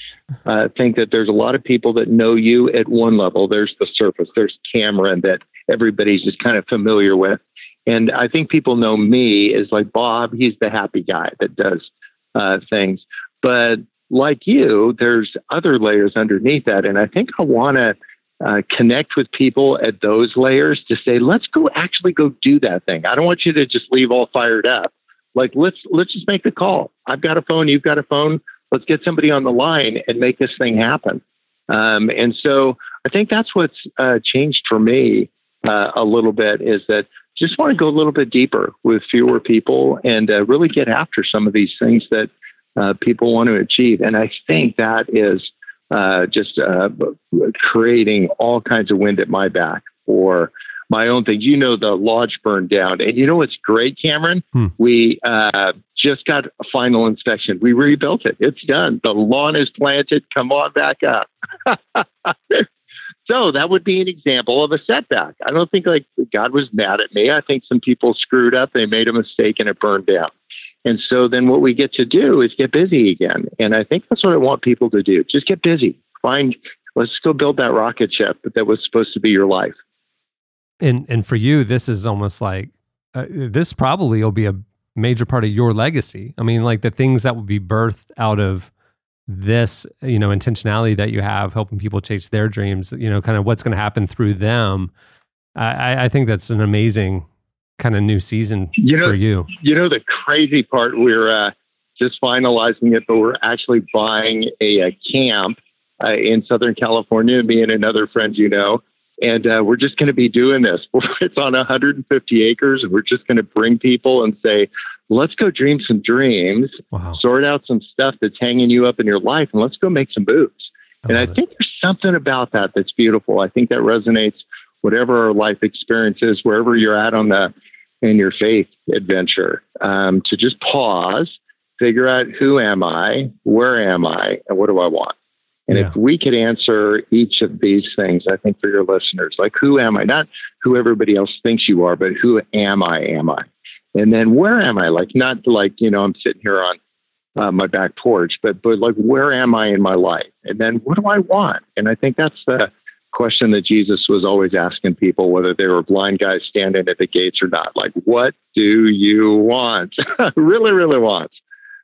uh, think that there's a lot of people that know you at one level. There's the surface. There's Cameron that everybody's just kind of familiar with, and I think people know me as like Bob. He's the happy guy that does uh, things, but like you, there's other layers underneath that, and I think I want to uh, connect with people at those layers to say, let's go actually go do that thing. I don't want you to just leave all fired up. Like let's let's just make the call. I've got a phone, you've got a phone. Let's get somebody on the line and make this thing happen. Um, and so I think that's what's uh, changed for me uh, a little bit is that just want to go a little bit deeper with fewer people and uh, really get after some of these things that uh, people want to achieve. And I think that is uh, just uh, creating all kinds of wind at my back for my own things. You know, the lodge burned down. And you know what's great, Cameron? Hmm. We uh, just got a final inspection. We rebuilt it. It's done. The lawn is planted. Come on back up. so that would be an example of a setback. I don't think like God was mad at me. I think some people screwed up. They made a mistake and it burned down. And so then what we get to do is get busy again. And I think that's what I want people to do. Just get busy. Find, let's go build that rocket ship that was supposed to be your life. and and for you this is almost like uh, this probably will be a major part of your legacy i mean like the things that will be birthed out of this you know intentionality that you have helping people chase their dreams you know kind of what's going to happen through them I- i i think that's an amazing kind of new season You know- for you You know, the crazy part, we're uh, just finalizing it, but we're actually buying a, a camp uh, in Southern California, me and another friend, you know. And uh, we're just going to be doing this. It's on 150 acres, and we're just going to bring people and say, let's go dream some dreams, sort out some stuff that's hanging you up in your life, and let's go make some moves. and I think there's something about that that's beautiful. I think that resonates whatever our life experience is, wherever you're at on the in your faith adventure, um, to just pause figure out who am I, where am I, and what do I want. And if we could answer each of these things, I think for your listeners, like who am I? Not who everybody else thinks you are, but who am I? Am I? And then where am I? Like not like you know I'm sitting here on uh, my back porch, but but like where am I in my life? And then what do I want? And I think that's the question that Jesus was always asking people, whether they were blind guys standing at the gates or not. Like, what do you want? really, really want.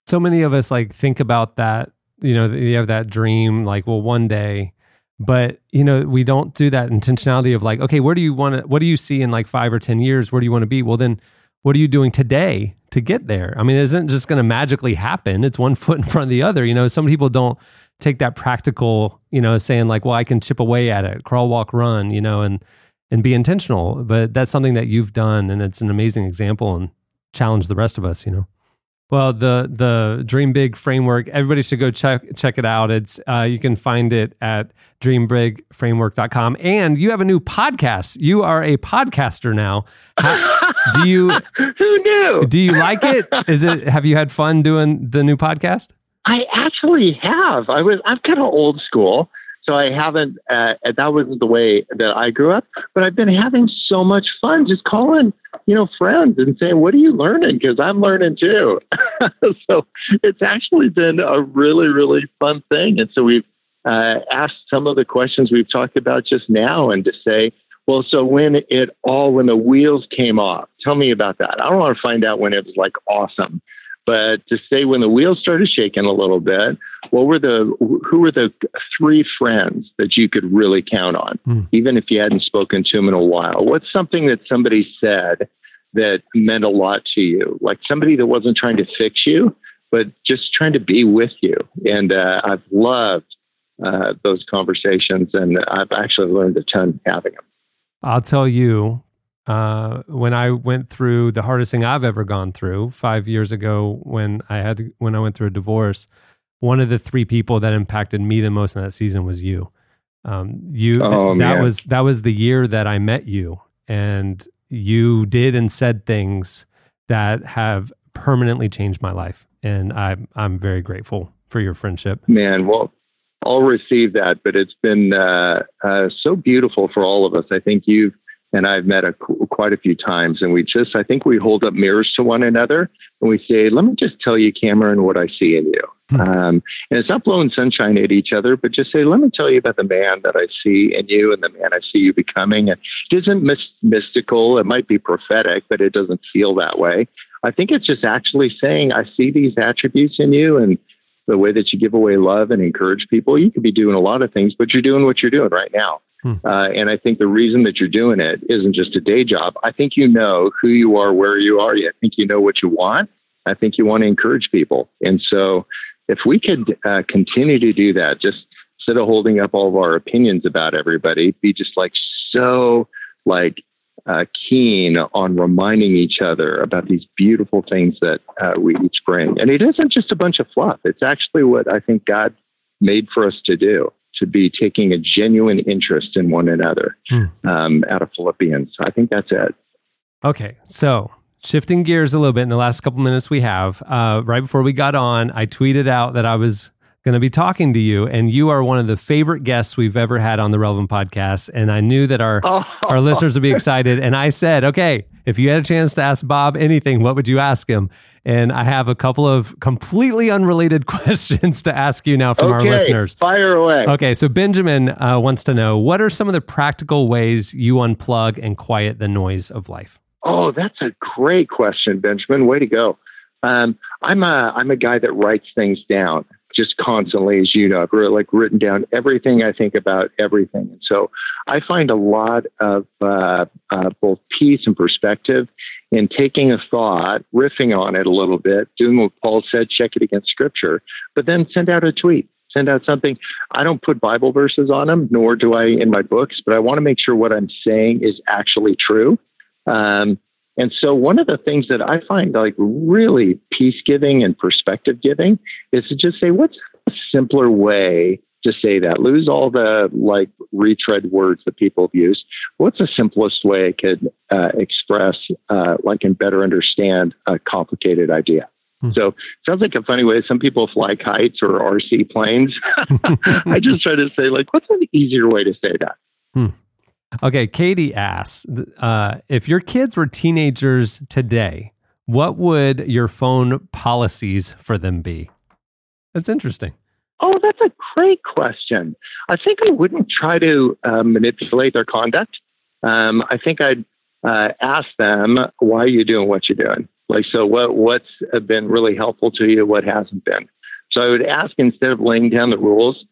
so many of us like think about that you know you have that dream like well one day. But you know we don't do that intentionality of like okay where do you want to what do you see in like five or ten years? Where do you want to be? Well then what are you doing today to get there? I mean it isn't just going to magically happen. It's one foot in front of the other you know? Some people don't take that practical you know saying like well i can chip away at it crawl walk run you know and and be intentional. But that's something that you've done and it's an amazing example and challenge the rest of us you know well, the the Dream Big framework, everybody should go check check it out. It's uh, you can find it at dreambigframework.com. And you have a new podcast. You are a podcaster now. How, do you Who knew? do you like it? Is it have you had fun doing the new podcast? I actually have. I was. I'm kind of old school, so I haven't. Uh, that wasn't the way that I grew up. But I've been having so much fun just calling, you know, friends and saying, "What are you learning?" Because I'm learning too. so it's actually been a really, really fun thing. And so we've uh, asked some of the questions we've talked about just now, and to say, well, so when it all when the wheels came off, tell me about that. I don't want to find out when it was like awesome. But to say when the wheels started shaking a little bit, what were the who were the three friends that you could really count on, even if you hadn't spoken to them in a while? What's something that somebody said that meant a lot to you, like somebody that wasn't trying to fix you, but just trying to be with you? And uh, I've loved uh, those conversations, and I've actually learned a ton having them. I'll tell you, uh, when I went through the hardest thing I've ever gone through five years ago, when I had to, when I went through a divorce, one of the three people that impacted me the most in that season was you. Um, you Oh, that man. was that was the year that I met you, and you did and said things that have permanently changed my life, and I'm I'm very grateful for your friendship. Man, well, I'll receive that, but it's been uh, uh, so beautiful for all of us. I think you've and I've met a, quite a few times, and we just, I think we hold up mirrors to one another and we say, let me just tell you, Cameron, what I see in you. Um, and it's not blowing sunshine at each other, but just say, let me tell you about the man that I see in you and the man I see you becoming. And it isn't mys- mystical. It might be prophetic, but it doesn't feel that way. I think it's just actually saying, I see these attributes in you and the way that you give away love and encourage people. You could be doing a lot of things, but you're doing what you're doing right now. Uh, and I think the reason that you're doing it isn't just a day job. I think you know who you are, where you are. I think you know what you want. I think you want to encourage people. And so if we could uh, continue to do that, just instead of holding up all of our opinions about everybody, be just like so like uh, keen on reminding each other about these beautiful things that uh, we each bring. And it isn't just a bunch of fluff. It's actually what I think God made for us to do, to be taking a genuine interest in one another um, out of Philippians. I think that's it. Okay, so shifting gears a little bit in the last couple minutes we have, uh, right before we got on, I tweeted out that I was going to be talking to you, and you are one of the favorite guests we've ever had on the Relevant Podcast. And I knew that our our listeners would be excited. And I said, okay, if you had a chance to ask Bob anything, what would you ask him? And I have a couple of completely unrelated questions to ask you now from our listeners. Fire away. Okay, so Benjamin uh, wants to know what are some of the practical ways you unplug and quiet the noise of life? Oh, that's a great question, Benjamin. Way to go. Um, I'm a I'm a guy that writes things down just constantly, as you know. I've like written down everything I think about everything, and so I find a lot of uh, uh, both peace and perspective in taking a thought, riffing on it a little bit, doing what Paul said, check it against Scripture, but then send out a tweet. Send out something. I don't put Bible verses on them, nor do I in my books, but I want to make sure what I'm saying is actually true. Um, and so, one of the things that I find like really peace giving and perspective giving is to just say, what's a simpler way to say that? Lose all the like retread words that people have used. What's the simplest way I could uh, express, uh, like, and better understand a complicated idea? So sounds like a funny way. Some people fly kites or RC planes. I just try to say like, what's an easier way to say that? Hmm. Okay, Katie asks uh, if your kids were teenagers today, what would your phone policies for them be? That's interesting. Oh, that's a great question. I think I wouldn't try to uh, manipulate their conduct. Um, I think I'd uh, ask them, why are you doing what you're doing? Like, so what, what's been really helpful to you? What hasn't been? So I would ask instead of laying down the rules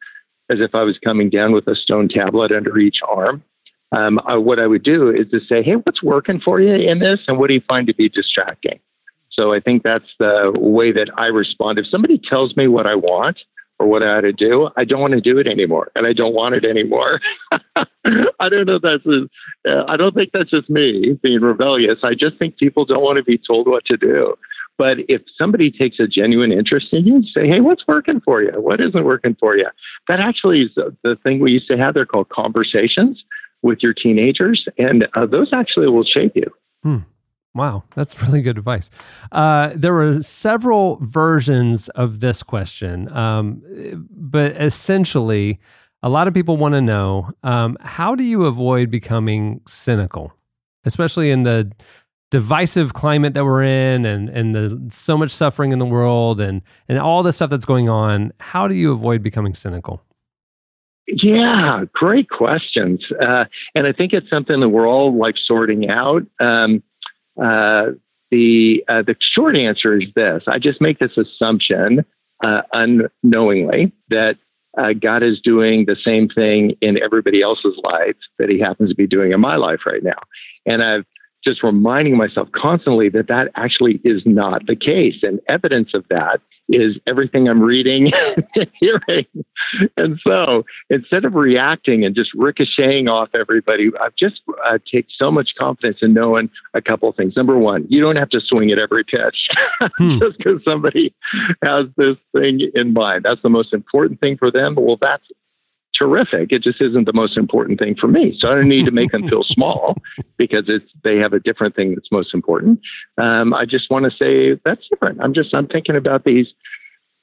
as if I was coming down with a stone tablet under each arm. Um, what I would do is to say, hey, what's working for you in this? And what do you find to be distracting? So I think that's the way that I respond. If somebody tells me what I want, or what I ought to do. I don't want to do it anymore, and I don't want it anymore. I don't know. That's a, uh, I don't think that's just me being rebellious. I just think people don't want to be told what to do. But if somebody takes a genuine interest in you, and say, "Hey, what's working for you? What isn't working for you?" That actually is the thing we used to have. They're called conversations with your teenagers, and uh, those actually will shape you. Hmm. Wow, that's really good advice. Uh, there were several versions of this question, um, but essentially, a lot of people want to know um, how do you avoid becoming cynical, especially in the divisive climate that we're in and, and the so much suffering in the world and, and all the stuff that's going on. How do you avoid becoming cynical? Yeah, great questions. Uh, and I think it's something that we're all like sorting out. Um, uh, the uh, the short answer is this: I just make this assumption uh, unknowingly that uh, God is doing the same thing in everybody else's life that He happens to be doing in my life right now, and I've just reminding myself constantly that that actually is not the case, and evidence of that is everything I'm reading and hearing. And so instead of reacting and just ricocheting off everybody, I've just uh, take so much confidence in knowing a couple of things. Number one, you don't have to swing at every pitch hmm. just because somebody has this thing in mind. That's the most important thing for them. Well, that's terrific. It just isn't the most important thing for me. So I don't need to make them feel small because it's they have a different thing that's most important. Um, I just want to say that's different. I'm just I'm thinking about these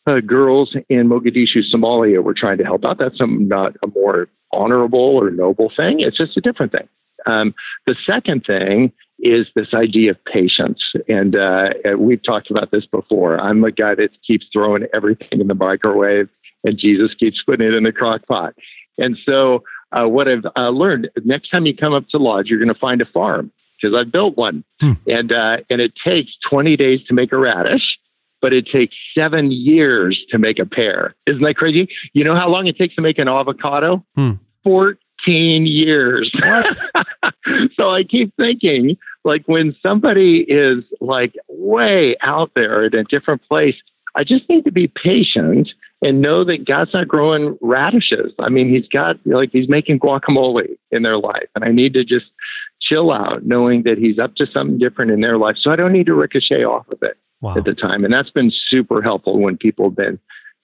uh, girls in Mogadishu, Somalia. We're trying to help out. That's a, not a more honorable or noble thing. It's just a different thing. Um, the second thing is this idea of patience. And uh, we've talked about this before. I'm the guy that keeps throwing everything in the microwave and Jesus keeps putting it in the crock pot. And so, uh, what I've uh, learned next time you come up to Lodge, you're going to find a farm because I've built one, hmm. and uh, and it takes 20 days to make a radish, but it takes seven years to make a pear. Isn't that crazy? You know how long it takes to make an avocado? Hmm. 14 years. so I keep thinking, like when somebody is like way out there in a different place, I just need to be patient and know that God's not growing radishes. I mean, He's got like He's making guacamole in their life, and I need to just chill out, knowing that He's up to something different in their life. So I don't need to ricochet off of it wow. at the time, and that's been super helpful when people have been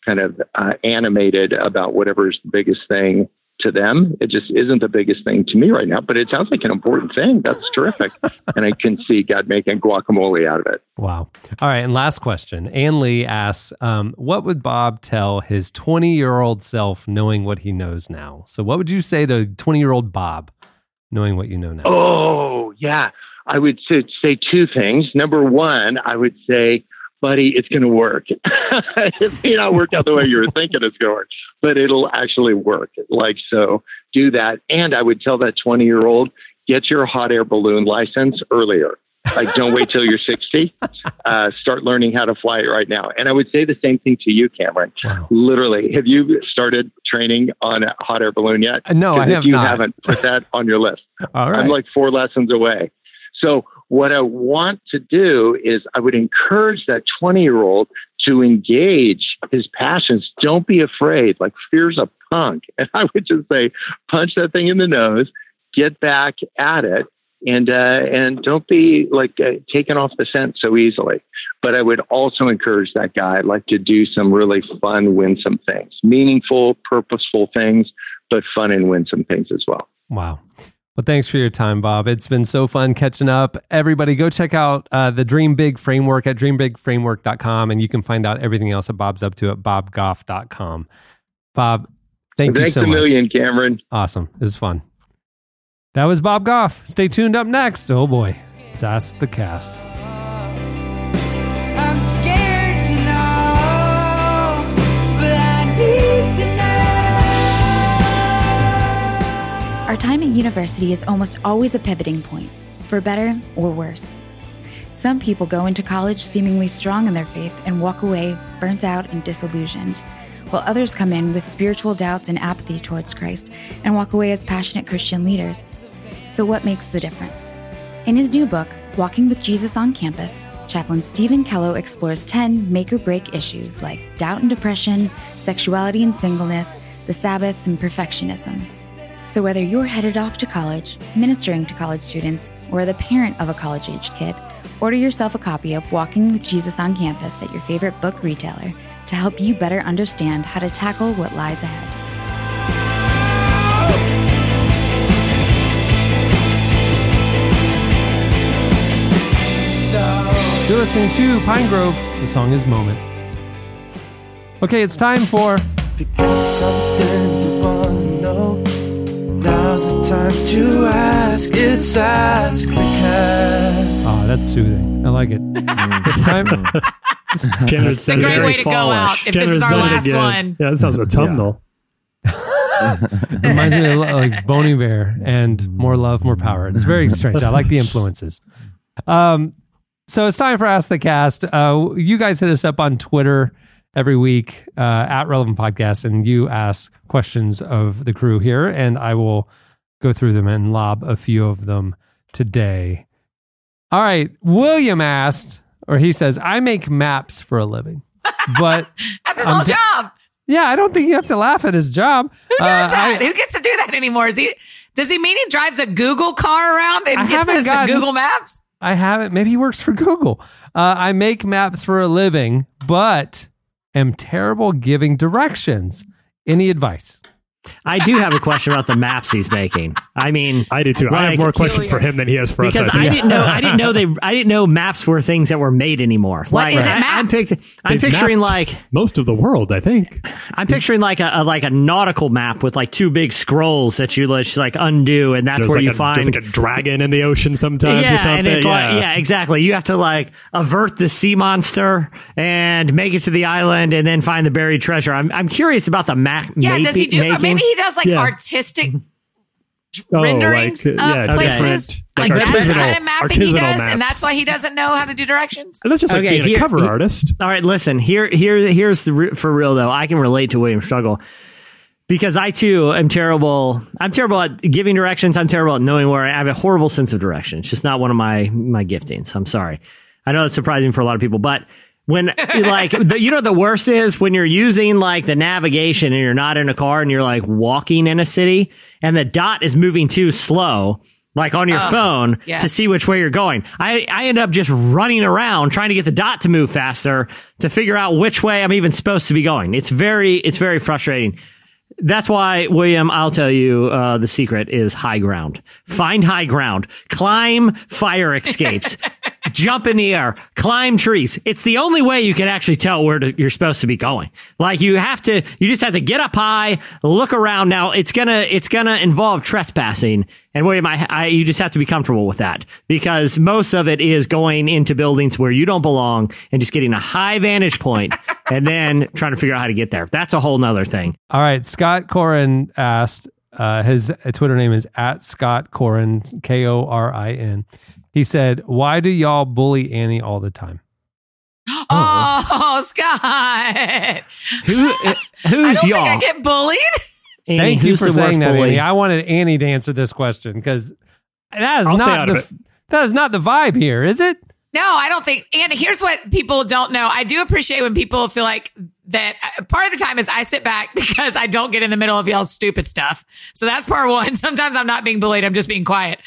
kind of uh, animated about whatever's the biggest thing to them. It just isn't the biggest thing to me right now, but it sounds like an important thing. That's terrific. and I can see God making guacamole out of it. Wow. All right. And last question Ann Lee asks um, What would Bob tell his 20 year old self knowing what he knows now? So, what would you say to 20 year old Bob knowing what you know now? Oh, yeah. I would say two things. Number one, I would say, buddy, it's going to work. it may not work out the way you were thinking it's going to work, but it'll actually work. Like, so do that. And I would tell that 20 year old, get your hot air balloon license earlier. Like, don't wait till you're 60. Uh, start learning how to fly it right now. And I would say the same thing to you, Cameron. Wow. Literally, have you started training on a hot air balloon yet? Uh, no, I have you not. haven't, put that on your list. All right. I'm like four lessons away. So what I want to do is I would encourage that 20 year old to engage his passions. Don't be afraid. Like fear's a punk. And I would just say, punch that thing in the nose, get back at it. And uh, and don't be like uh, taken off the scent so easily. But I would also encourage that guy like to do some really fun, winsome things, meaningful, purposeful things, but fun and winsome things as well. Wow. Well, thanks for your time, Bob. It's been so fun catching up. Everybody, go check out uh, the Dream Big Framework at dreambigframework.com, and you can find out everything else that Bob's up to at bobgoff.com. Bob, thank you so much. Thanks a million, Cameron. Awesome. It was fun. That was Bob Goff. Stay tuned up next. Oh boy, it's Ask the Cast. Our time at university is almost always a pivoting point, for better or worse. Some people go into college seemingly strong in their faith and walk away burnt out and disillusioned, while others come in with spiritual doubts and apathy towards Christ and walk away as passionate Christian leaders. So, what makes the difference? In his new book, Walking with Jesus on Campus, Chaplain Stephen Kellough explores 10 make or break issues like doubt and depression, sexuality and singleness, the Sabbath, and perfectionism. So, whether you're headed off to college, ministering to college students, or the parent of a college aged kid, order yourself a copy of Walking with Jesus on Campus at your favorite book retailer to help you better understand how to tackle what lies ahead. You're listening to Pine Grove. The song is Moment. Okay, it's time for. Time to ask. It's Ask the Cast. Oh, that's soothing. I like it. it's time. It's time. Chandler's It's a great way to go out if this is our last one. Yeah, that sounds autumnal. Reminds me of like Boney Bear and more love, more power. It's very strange. I like the influences. Um, so it's time for Ask the Cast. Uh, you guys hit us up on Twitter every week uh, at Relevant Podcast, and you ask questions of the crew here, and I will go through them and lob a few of them today. All right, William asked, or he says, "I make maps for a living," but That's his I'm whole job. Yeah, I don't think you have to laugh at his job. Who does Uh, that? I- Who gets to do that anymore? Is he? Does he mean he drives a Google car around and I gets us gotten- Google Maps? I haven't. Maybe he works for Google. Uh, I make maps for a living, but am terrible giving directions. Any advice? I do have a question about the maps he's making. I mean, I do too. I have more questions for him than he has for because us. I think. didn't know. I didn't know they. I didn't know maps were things that were made anymore. What like is it I, am mapped? I'm picturing like most of the world. I think. I'm picturing like a, a like a nautical map with like two big scrolls that you just like undo, and that's There's where like you a, find there's like a dragon in the ocean sometimes yeah, or something. and yeah. like yeah, exactly. You have to like avert the sea monster and make it to the island, and then find the buried treasure. I'm I'm curious about the map. Yeah, does he do? Or maybe he does like Yeah. artistic mm-hmm. Oh, renderings like, of yeah, places. different- Like, like that's the kind of mapping he does, maps. and that's why he doesn't know how to do directions. And that's just like being a cover he- artist. All right, listen. Here, here, here's the re- for real though. I can relate to William struggle because I too am terrible. I'm terrible at giving directions. I'm terrible at knowing where I have a horrible sense of direction. It's just not one of my my giftings. I'm sorry. I know it's surprising for a lot of people, but when like the, you know the worst is when you're using like the navigation and you're not in a car and you're like walking in a city and the dot is moving too slow like on your Oh, phone to see which way you're going. I, I end up just running around trying to get the dot to move faster to figure out which way I'm even supposed to be going. It's very it's very frustrating. That's why, William, I'll tell you uh, the secret is high ground. Find high ground. Climb fire escapes. jump in the air. Climb trees. It's the only way you can actually tell where to, you're supposed to be going. Like you have to, you just have to get up high, look around. Now it's gonna, it's gonna involve trespassing. And William, I, I, you just have to be comfortable with that because most of it is going into buildings where you don't belong and just getting a high vantage point and then trying to figure out how to get there. That's a whole nother thing. All right. Scott Corin asked, uh, his Twitter name is at Scott Corin, K O R I N. He said, Why do y'all bully Annie all the time? Oh, Scott. Who, uh, I who's don't y'all? think I get bullied. Annie, Thank you for saying that, bully? Annie. I wanted Annie to answer this question because that is I'll not the that is not the vibe here, is it? No, I don't think. And here's what people don't know. I do appreciate when people feel like that. uh, Part of the time is I sit back because I don't get in the middle of y'all's stupid stuff. So that's part one. Sometimes I'm not being bullied. I'm just being quiet.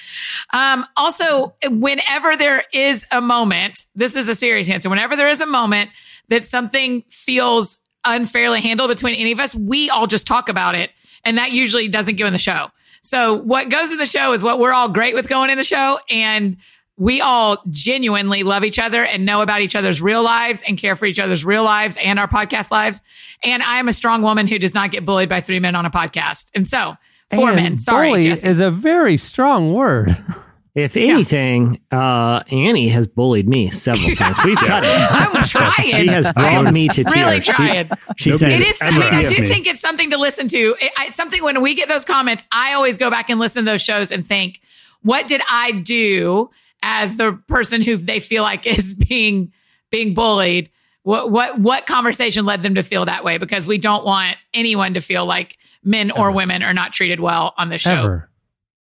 Um, also, whenever there is a moment, this is a serious answer. Whenever there is a moment that something feels unfairly handled between any of us, we all just talk about it. And that usually doesn't go in the show. So what goes in the show is what we're all great with going in the show. And we all genuinely love each other and know about each other's real lives and care for each other's real lives and our podcast lives. And I am a strong woman who does not get bullied by three men on a podcast. And so four And men, sorry, bully Jesse. is a very strong word. If anything, uh, Annie has bullied me several times. We've cut it. I'm trying. She has brought me to tears. Really She- trying. She, said, it is. I mean, I do me. think it's something to listen to. It, I, it's something when we get those comments, I always go back and listen to those shows and think, what did I do as the person who they feel like is being being bullied? What what what conversation led them to feel that way? Because we don't want anyone to feel like men or women are not treated well on this show. Ever.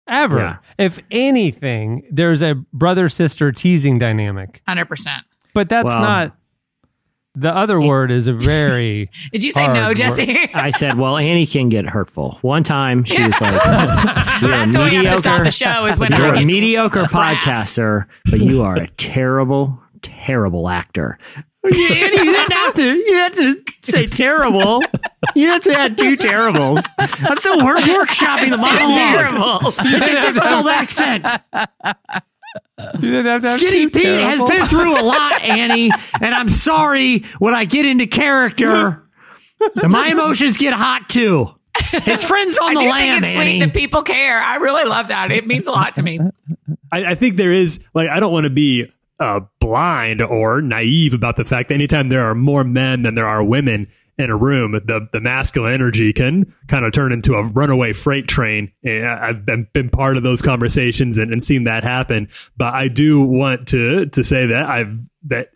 Ever. Yeah. If anything, there's a brother sister teasing dynamic. Hundred percent. But that's Well- not the other word is a very Did you say hard no, word. Jesse? I said, well, Annie can get hurtful. One time she was like, you're That's a when we have to stop mediocre- the show is when you're I a get mediocre crass. podcaster, but you are a terrible, terrible actor. Annie, you didn't have to. You didn't have to say terrible. You didn't say I had two terribles. I'm still work, workshopping the So monologue. terrible. It's a difficult accent. You didn't have to have Skinny two Pete has been through a lot, Annie, and I'm sorry when I get into character. My emotions get hot too. His friends on I the do lam, think it's Annie. sweet that people care. I really love that. It means a lot to me. I, I think there is like I don't want to be uh, blind or naive about the fact that anytime there are more men than there are women in a room, the the masculine energy can kind of turn into a runaway freight train. And I've been, been part of those conversations and, and seen that happen. But I do want to to say that I've that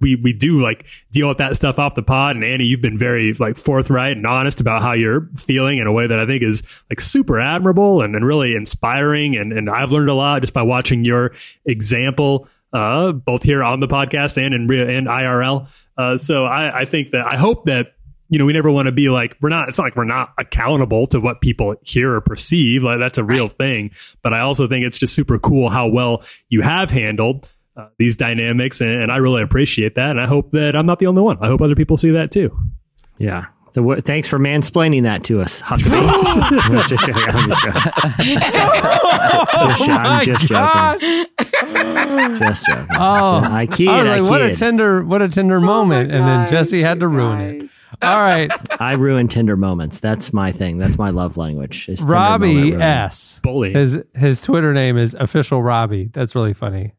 we we do like deal with that stuff off the pod and Annie you've been very like forthright and honest about how you're feeling in a way that I think is like super admirable and, and really inspiring and, and I've learned a lot just by watching your example uh both here on the podcast and in real and IRL uh so I I think that I hope that you know, we never want to be like, we're not, it's not like we're not accountable to what people hear or perceive. Like, that's a real thing. But I also think it's just super cool how well you have handled uh, these dynamics. And, and I really appreciate that. And I hope that I'm not the only one. I hope other people see that too. Yeah. So wh- thanks for mansplaining that to us, Huckabee. I'm oh just joking. I'm just joking. Just. I'm just joking. Just joking. Oh, I kid. I was I like, what a tender, what a tender moment, and then Jesse had to ruin it. All right, I ruin tender moments. That's my thing. That's my love language. is Robbie. S. Bully. His his Twitter name is official Robbie. That's really funny,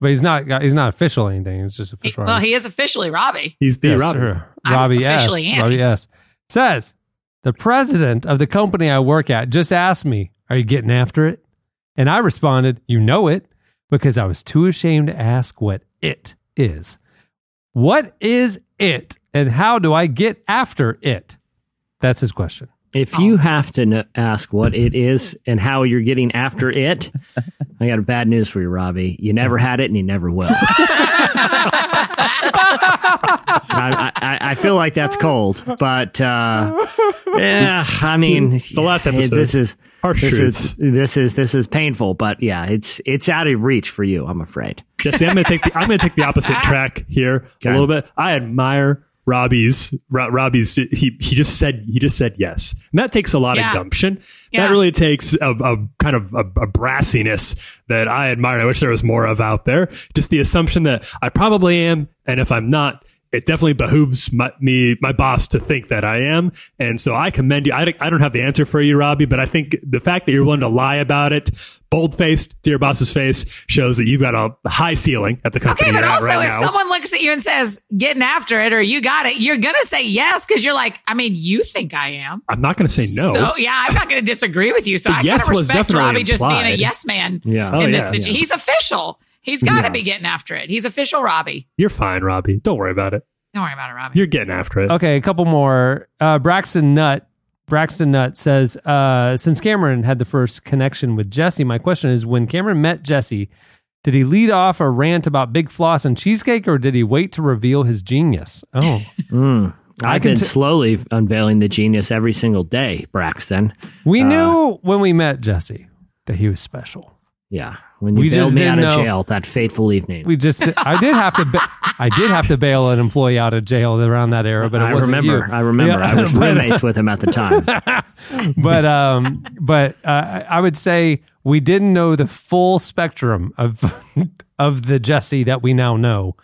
but he's not he's not official or anything. It's just official. Well, he is officially Robbie. He's the Yes, Robbie. true. Robbie S. officially Annie. Robbie S. Says the president of the company I work at just asked me, "Are you getting after it?" And I responded, "You know it," because I was too ashamed to ask what it is. What is it, and how do I get after it? That's his question. If you have to kn- ask what it is and how you're getting after it, I got a bad news for you, Robbie. You never had it and you never will. I, I, I feel like that's cold, but uh, yeah, I mean, It's the last it- episode. This is Harsh this truths. is this is this is painful, but yeah, it's it's out of reach for you. I'm afraid. Jesse, I'm going to take the I'm going to take the opposite track here Okay. a little bit. I admire Robbie's Ro- Robbie's he he just said he just said yes, and that takes a lot Yeah. of gumption. Yeah. That really takes a, a kind of a, a brassiness that I admire. I wish there was more of out there. Just the assumption that I probably am, and if I'm not. It definitely behooves my, me, my boss, to think that I am, and so I commend you. I, don't- I don't have the answer for you, Robbie, but I think the fact that you're willing to lie about it, bold faced to your boss's face, shows that you've got a high ceiling at the company Okay, but also right if now. someone looks at you and says, getting after it or you got it, you're going to say yes because you're like, I mean, you think I am. I'm not going to say no. So, yeah, I'm not going to disagree with you. So The I kind yes of was respect Robbie just being a yes man Yeah. Oh, in this yeah. situation. Yeah. He's official. He's got to Yeah. be getting after it. He's official Robbie. You're fine, Robbie. Don't worry about it. Don't worry about it, Robbie. You're getting after it. Okay, a couple more. Uh, Braxton Nutt. Braxton Nutt says, uh, since Cameron had the first connection with Jesse, my question is when Cameron met Jesse, did he lead off a rant about Big Floss and cheesecake or did he wait to reveal his genius? Oh, Mm. I I've can been t- slowly unveiling the genius every single day, Braxton. we Uh, knew when we met Jesse that he was special. Yeah. When you We bailed just me out didn't of know. jail that fateful evening. We just I did have to ba- I did have to bail an employee out of jail around that era, but it I wasn't remember. you. I remember. Yeah, I was but- roommates with him at the time. but um, but uh, I I would say we didn't know the full spectrum of of the Jesse that we now know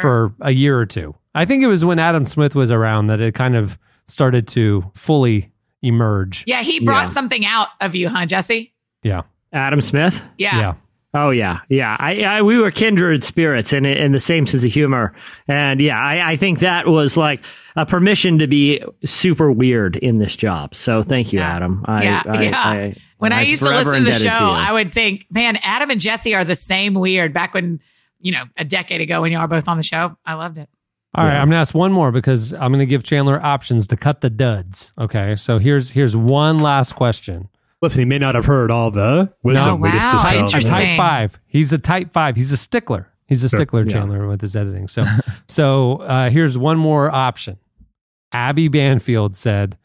for a year or two. I think it was when Adam Smith was around that it kind of started to fully emerge. Yeah, he brought Yeah. something out of you, huh, Jesse? Yeah. Adam Smith. Yeah. Yeah. Oh yeah, yeah. I, I we were kindred spirits and in the same sense of humor, and yeah, I, I think that was like a permission to be super weird in this job. So thank you, Adam. I, yeah, I, yeah. I- when I I'm used to listen to the show, you. I would think, man, Adam and Jesse are the same weird. Back when, you know, a decade ago when y'all were both on the show, I loved it. All right, I'm gonna ask one more because I'm gonna give Chandler options to cut the duds. Okay, so here's here's one last question. Listen, he may not have heard all the wisdom we just wow, dispelled. A type five. He's a type five. He's a stickler. He's a Sure. stickler, Yeah. Chandler, with his editing. So, so uh, here's one more option. Abby Banfield said,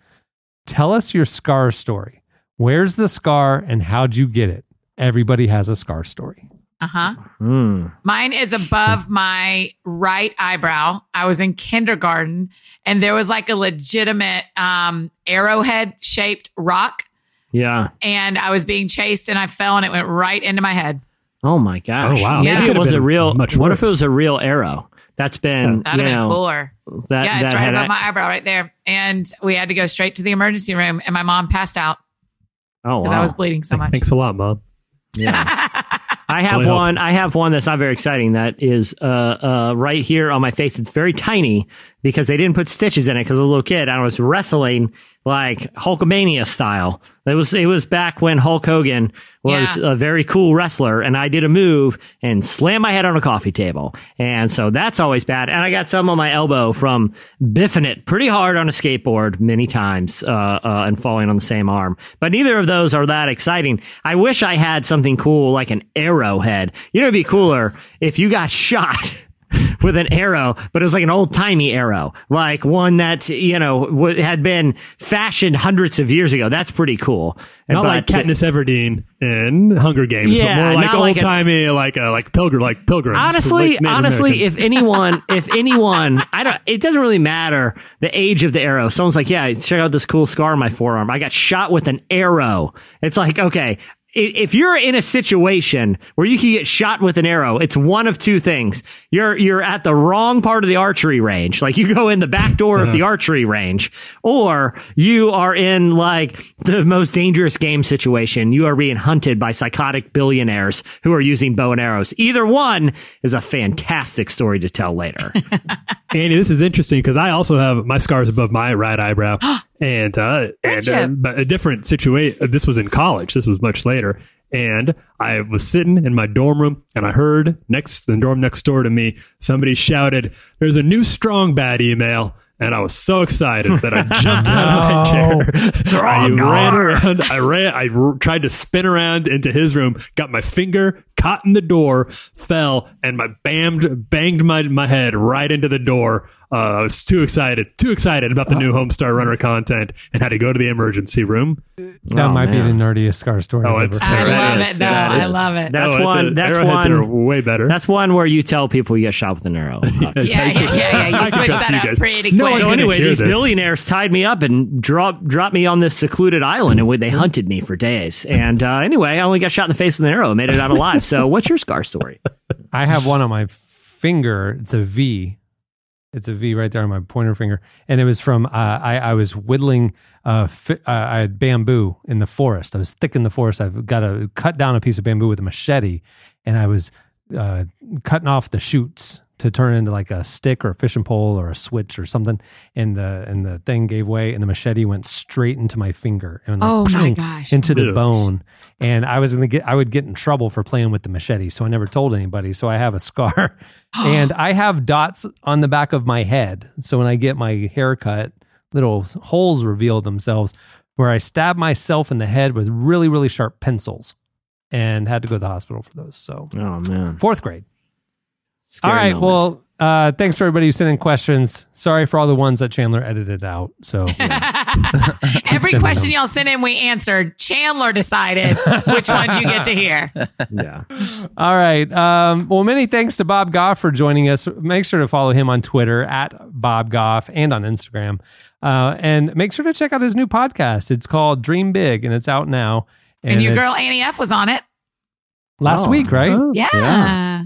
"Tell us your scar story. Where's the scar and how'd you get it? Everybody has a scar story." Uh huh. Hmm. Mine is above my right eyebrow. I was in kindergarten and there was like a legitimate um, arrowhead shaped rock. Yeah. And I was being chased and I fell and it went right into my head. Oh my gosh. Oh, wow. Yeah. Maybe That it was a real. much What if it was a real arrow? That's been That'd you have been know cooler. that yeah, it's that right had above my eyebrow right there. And we had to go straight to the emergency room and my mom passed out oh because wow. I was bleeding so much. Thanks a lot, mom. Yeah. I have Really helpful. one. I have one that's not very exciting. That is uh, uh, right here on my face. It's very tiny because they didn't put stitches in it because I was a little kid. I was wrestling like Hulkamania style. It was it was back when Hulk Hogan was Yeah. a very cool wrestler, and I did a move and slammed my head on a coffee table, and so that's always bad. And I got some on my elbow from biffing it pretty hard on a skateboard many times uh, uh, and falling on the same arm. But neither of those are that exciting. I wish I had something cool like an arrowhead. You know, it'd be cooler if you got shot. With an arrow, but it was like an old timey arrow, like one that you know w- had been fashioned hundreds of years ago. That's pretty cool. Not like Katniss Everdeen in Hunger Games, Yeah, but more like old timey, like uh, like pilgrim, like pilgrims. honestly like honestly if anyone if anyone i don't it doesn't really matter the age of the arrow someone's like yeah check out this cool scar on my forearm i got shot with an arrow it's like okay if you're in a situation where you can get shot with an arrow, it's one of two things. You're you're at the wrong part of the archery range. Like you go in the back door of the archery range, or you are in like the most dangerous game situation. You are being hunted by psychotic billionaires who are using bow and arrows. Either one is a fantastic story to tell later. Andy, this is interesting because I also have my scars above my right eyebrow, and uh, and uh, but a different situation. This was in college. This was much later, and I was sitting in my dorm room, and I heard next the dorm next door to me, somebody shouted, "There's a new strong bad email." And I was so excited that I jumped out of my chair. I ran around. I ran. I r- tried to spin around into his room. Got my finger caught in the door, fell, and my bammed banged my my head right into the door. Uh, I was too excited, too excited about the new Homestar Runner content, and had to go to the emergency room. That Oh, might man. be the nerdiest scar story. Oh, I've it's ever terrible. I love That it is- though. that I is. love it. That's Oh, it's one. a- That's arrowheads one. are way better. That's one where you tell people you get shot with an arrow. yeah, yeah, yeah, yeah. I You can switch trust that you up guys. pretty No quick. so anyway, these this. billionaires tied me up and dropped dropped me on this secluded island, and they hunted me for days. And uh, anyway, I only got shot in the face with an arrow, and made it out alive. So, what's your scar story? I have one on my finger. It's a V. It's a V right there on my pointer finger, and it was from uh, I, I was whittling. Uh, fi- uh, I had bamboo in the forest. I was thick in the forest. I've got to cut down a piece of bamboo with a machete, and I was uh, cutting off the shoots to turn into like a stick or a fishing pole or a switch or something. And the and the thing gave way, and the machete went straight into my finger and like, Oh my gosh. into the Ugh. bone. And I was gonna get I would get in trouble for playing with the machete, so I never told anybody. So I have a scar, and I have dots on the back of my head. So when I get my hair cut, little holes reveal themselves where I stabbed myself in the head with really really sharp pencils, and had to go to the hospital for those. So Oh man! fourth grade. Scary all right. moment. Well, uh, thanks for everybody who sent in questions. Sorry for all the ones that Chandler edited out. So Every question them. y'all sent in, we answered. Chandler decided which ones you get to hear. Yeah. All right. Um, well, many thanks to Bob Goff for joining us. Make sure to follow him on Twitter at Bob Goff and on Instagram. Uh, and make sure to check out his new podcast. It's called Dream Big and it's out now. And, your girl Annie F was on it. last Oh. week, right? Yeah. Yeah.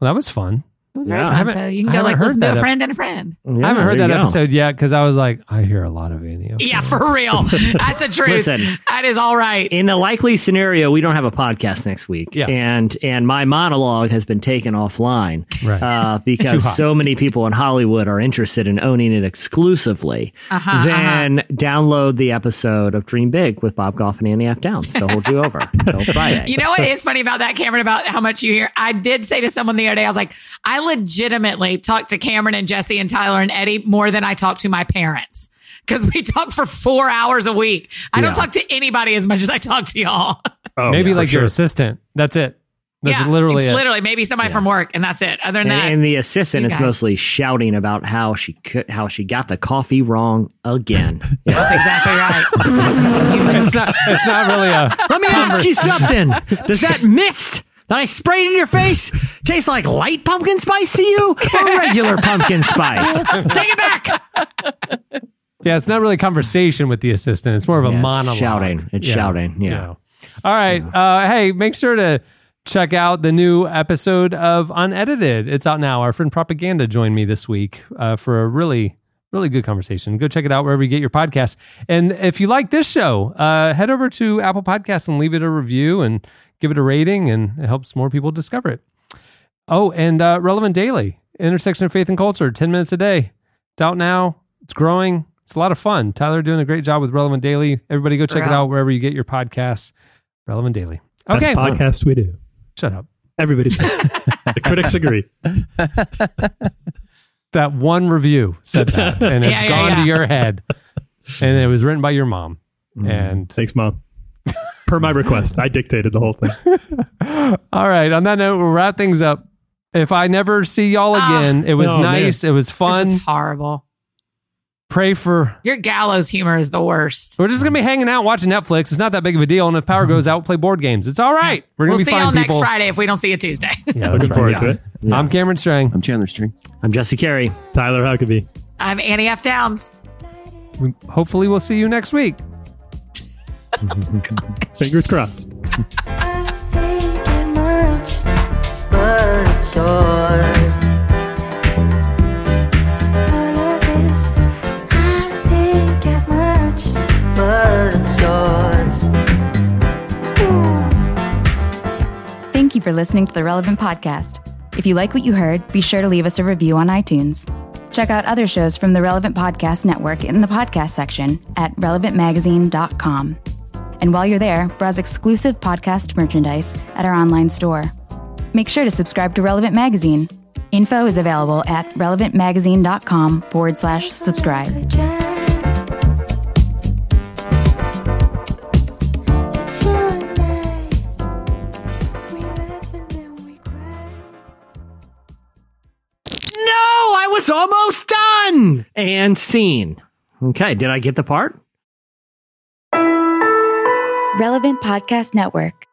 Well, that was fun. It was very Yeah. I fun. So you can I go like listen to that a ep- friend and a friend. I haven't heard that episode yet because I was like, I hear a lot of Annie. Yeah, for real. That's the truth. Listen. that is all right. In the likely scenario, we don't have a podcast next week, Yeah. and and my monologue has been taken offline Right. uh, because so many people in Hollywood are interested in owning it exclusively. Uh-huh, then download the episode of Dream Big with Bob Goff and Annie F. Downs to hold you over until Friday. You know what is funny about that, Cameron, about how much you hear? I did say to someone the other day, I was like, I legitimately talk to Cameron and Jesse and Tyler and Eddie more than I talk to my parents. Because we talk for four hours a week. I don't talk to anybody as much as I talk to y'all. Oh, Maybe yeah, for like your sure. assistant. That's it. That's yeah, literally it's it. literally maybe somebody from work, and that's it. Other than And, that, and the assistant is guys. mostly shouting about how she could, how she got the coffee wrong again. that's exactly right. it's not. It's not really a. Let me ask you something. Does that mist that I sprayed in your face tastes like light pumpkin spice to you or regular pumpkin spice? Take it back. Yeah, it's not really a conversation with the assistant. It's more of a Yeah, it's monologue. shouting. It's shouting, yeah. All right. Uh, hey, make sure to check out the new episode of Unedited. It's out now. Our friend Propaganda joined me this week uh, for a really, really good conversation. Go check it out wherever you get your podcasts. And if you like this show, uh, head over to Apple Podcasts and leave it a review and give it a rating, and it helps more people discover it. Oh, and uh, Relevant Daily, intersection of faith and culture, 10 minutes a day. It's out now. It's growing. It's a lot of fun. Tyler doing a great job with Relevant Daily. Everybody go check it out wherever you get your podcasts. Relevant Daily. Okay. Best podcast we do. Shut up. Everybody's the critics agree. That one review said that, and it's Yeah, yeah, gone yeah. to your head. And it was written by your mom. And Thanks, mom. Per my request, I dictated the whole thing. all right, on that note, we'll wrap things up. If I never see y'all Ah. again, it was Oh, man. nice. It was fun. This is horrible. Pray for. Your gallows humor is the worst. We're just gonna be hanging out watching Netflix. It's not that big of a deal. And if power goes out, we'll play board games. It's all right. We're gonna We'll be see fine, y'all people. next Friday if we don't see you Tuesday. Yeah, that's Looking right. forward Yeah. to it. I'm Cameron Strang. I'm Chandler Strang. I'm Jesse Carey. Tyler Huckabee. I'm Annie F. Downs. We, hopefully, we'll see you next week. Fingers crossed. Thank you for listening to the Relevant Podcast. If you like what you heard, be sure to leave us a review on iTunes. Check out other shows from the Relevant Podcast Network in the podcast section at relevantmagazine.com. And while you're there, browse exclusive podcast merchandise at our online store. Make sure to subscribe to Relevant Magazine. Info is available at relevantmagazine.com forward slash subscribe. And I. We laugh and then we cry. No, I was almost done. And scene. Okay, did I get the part? Relevant Podcast Network.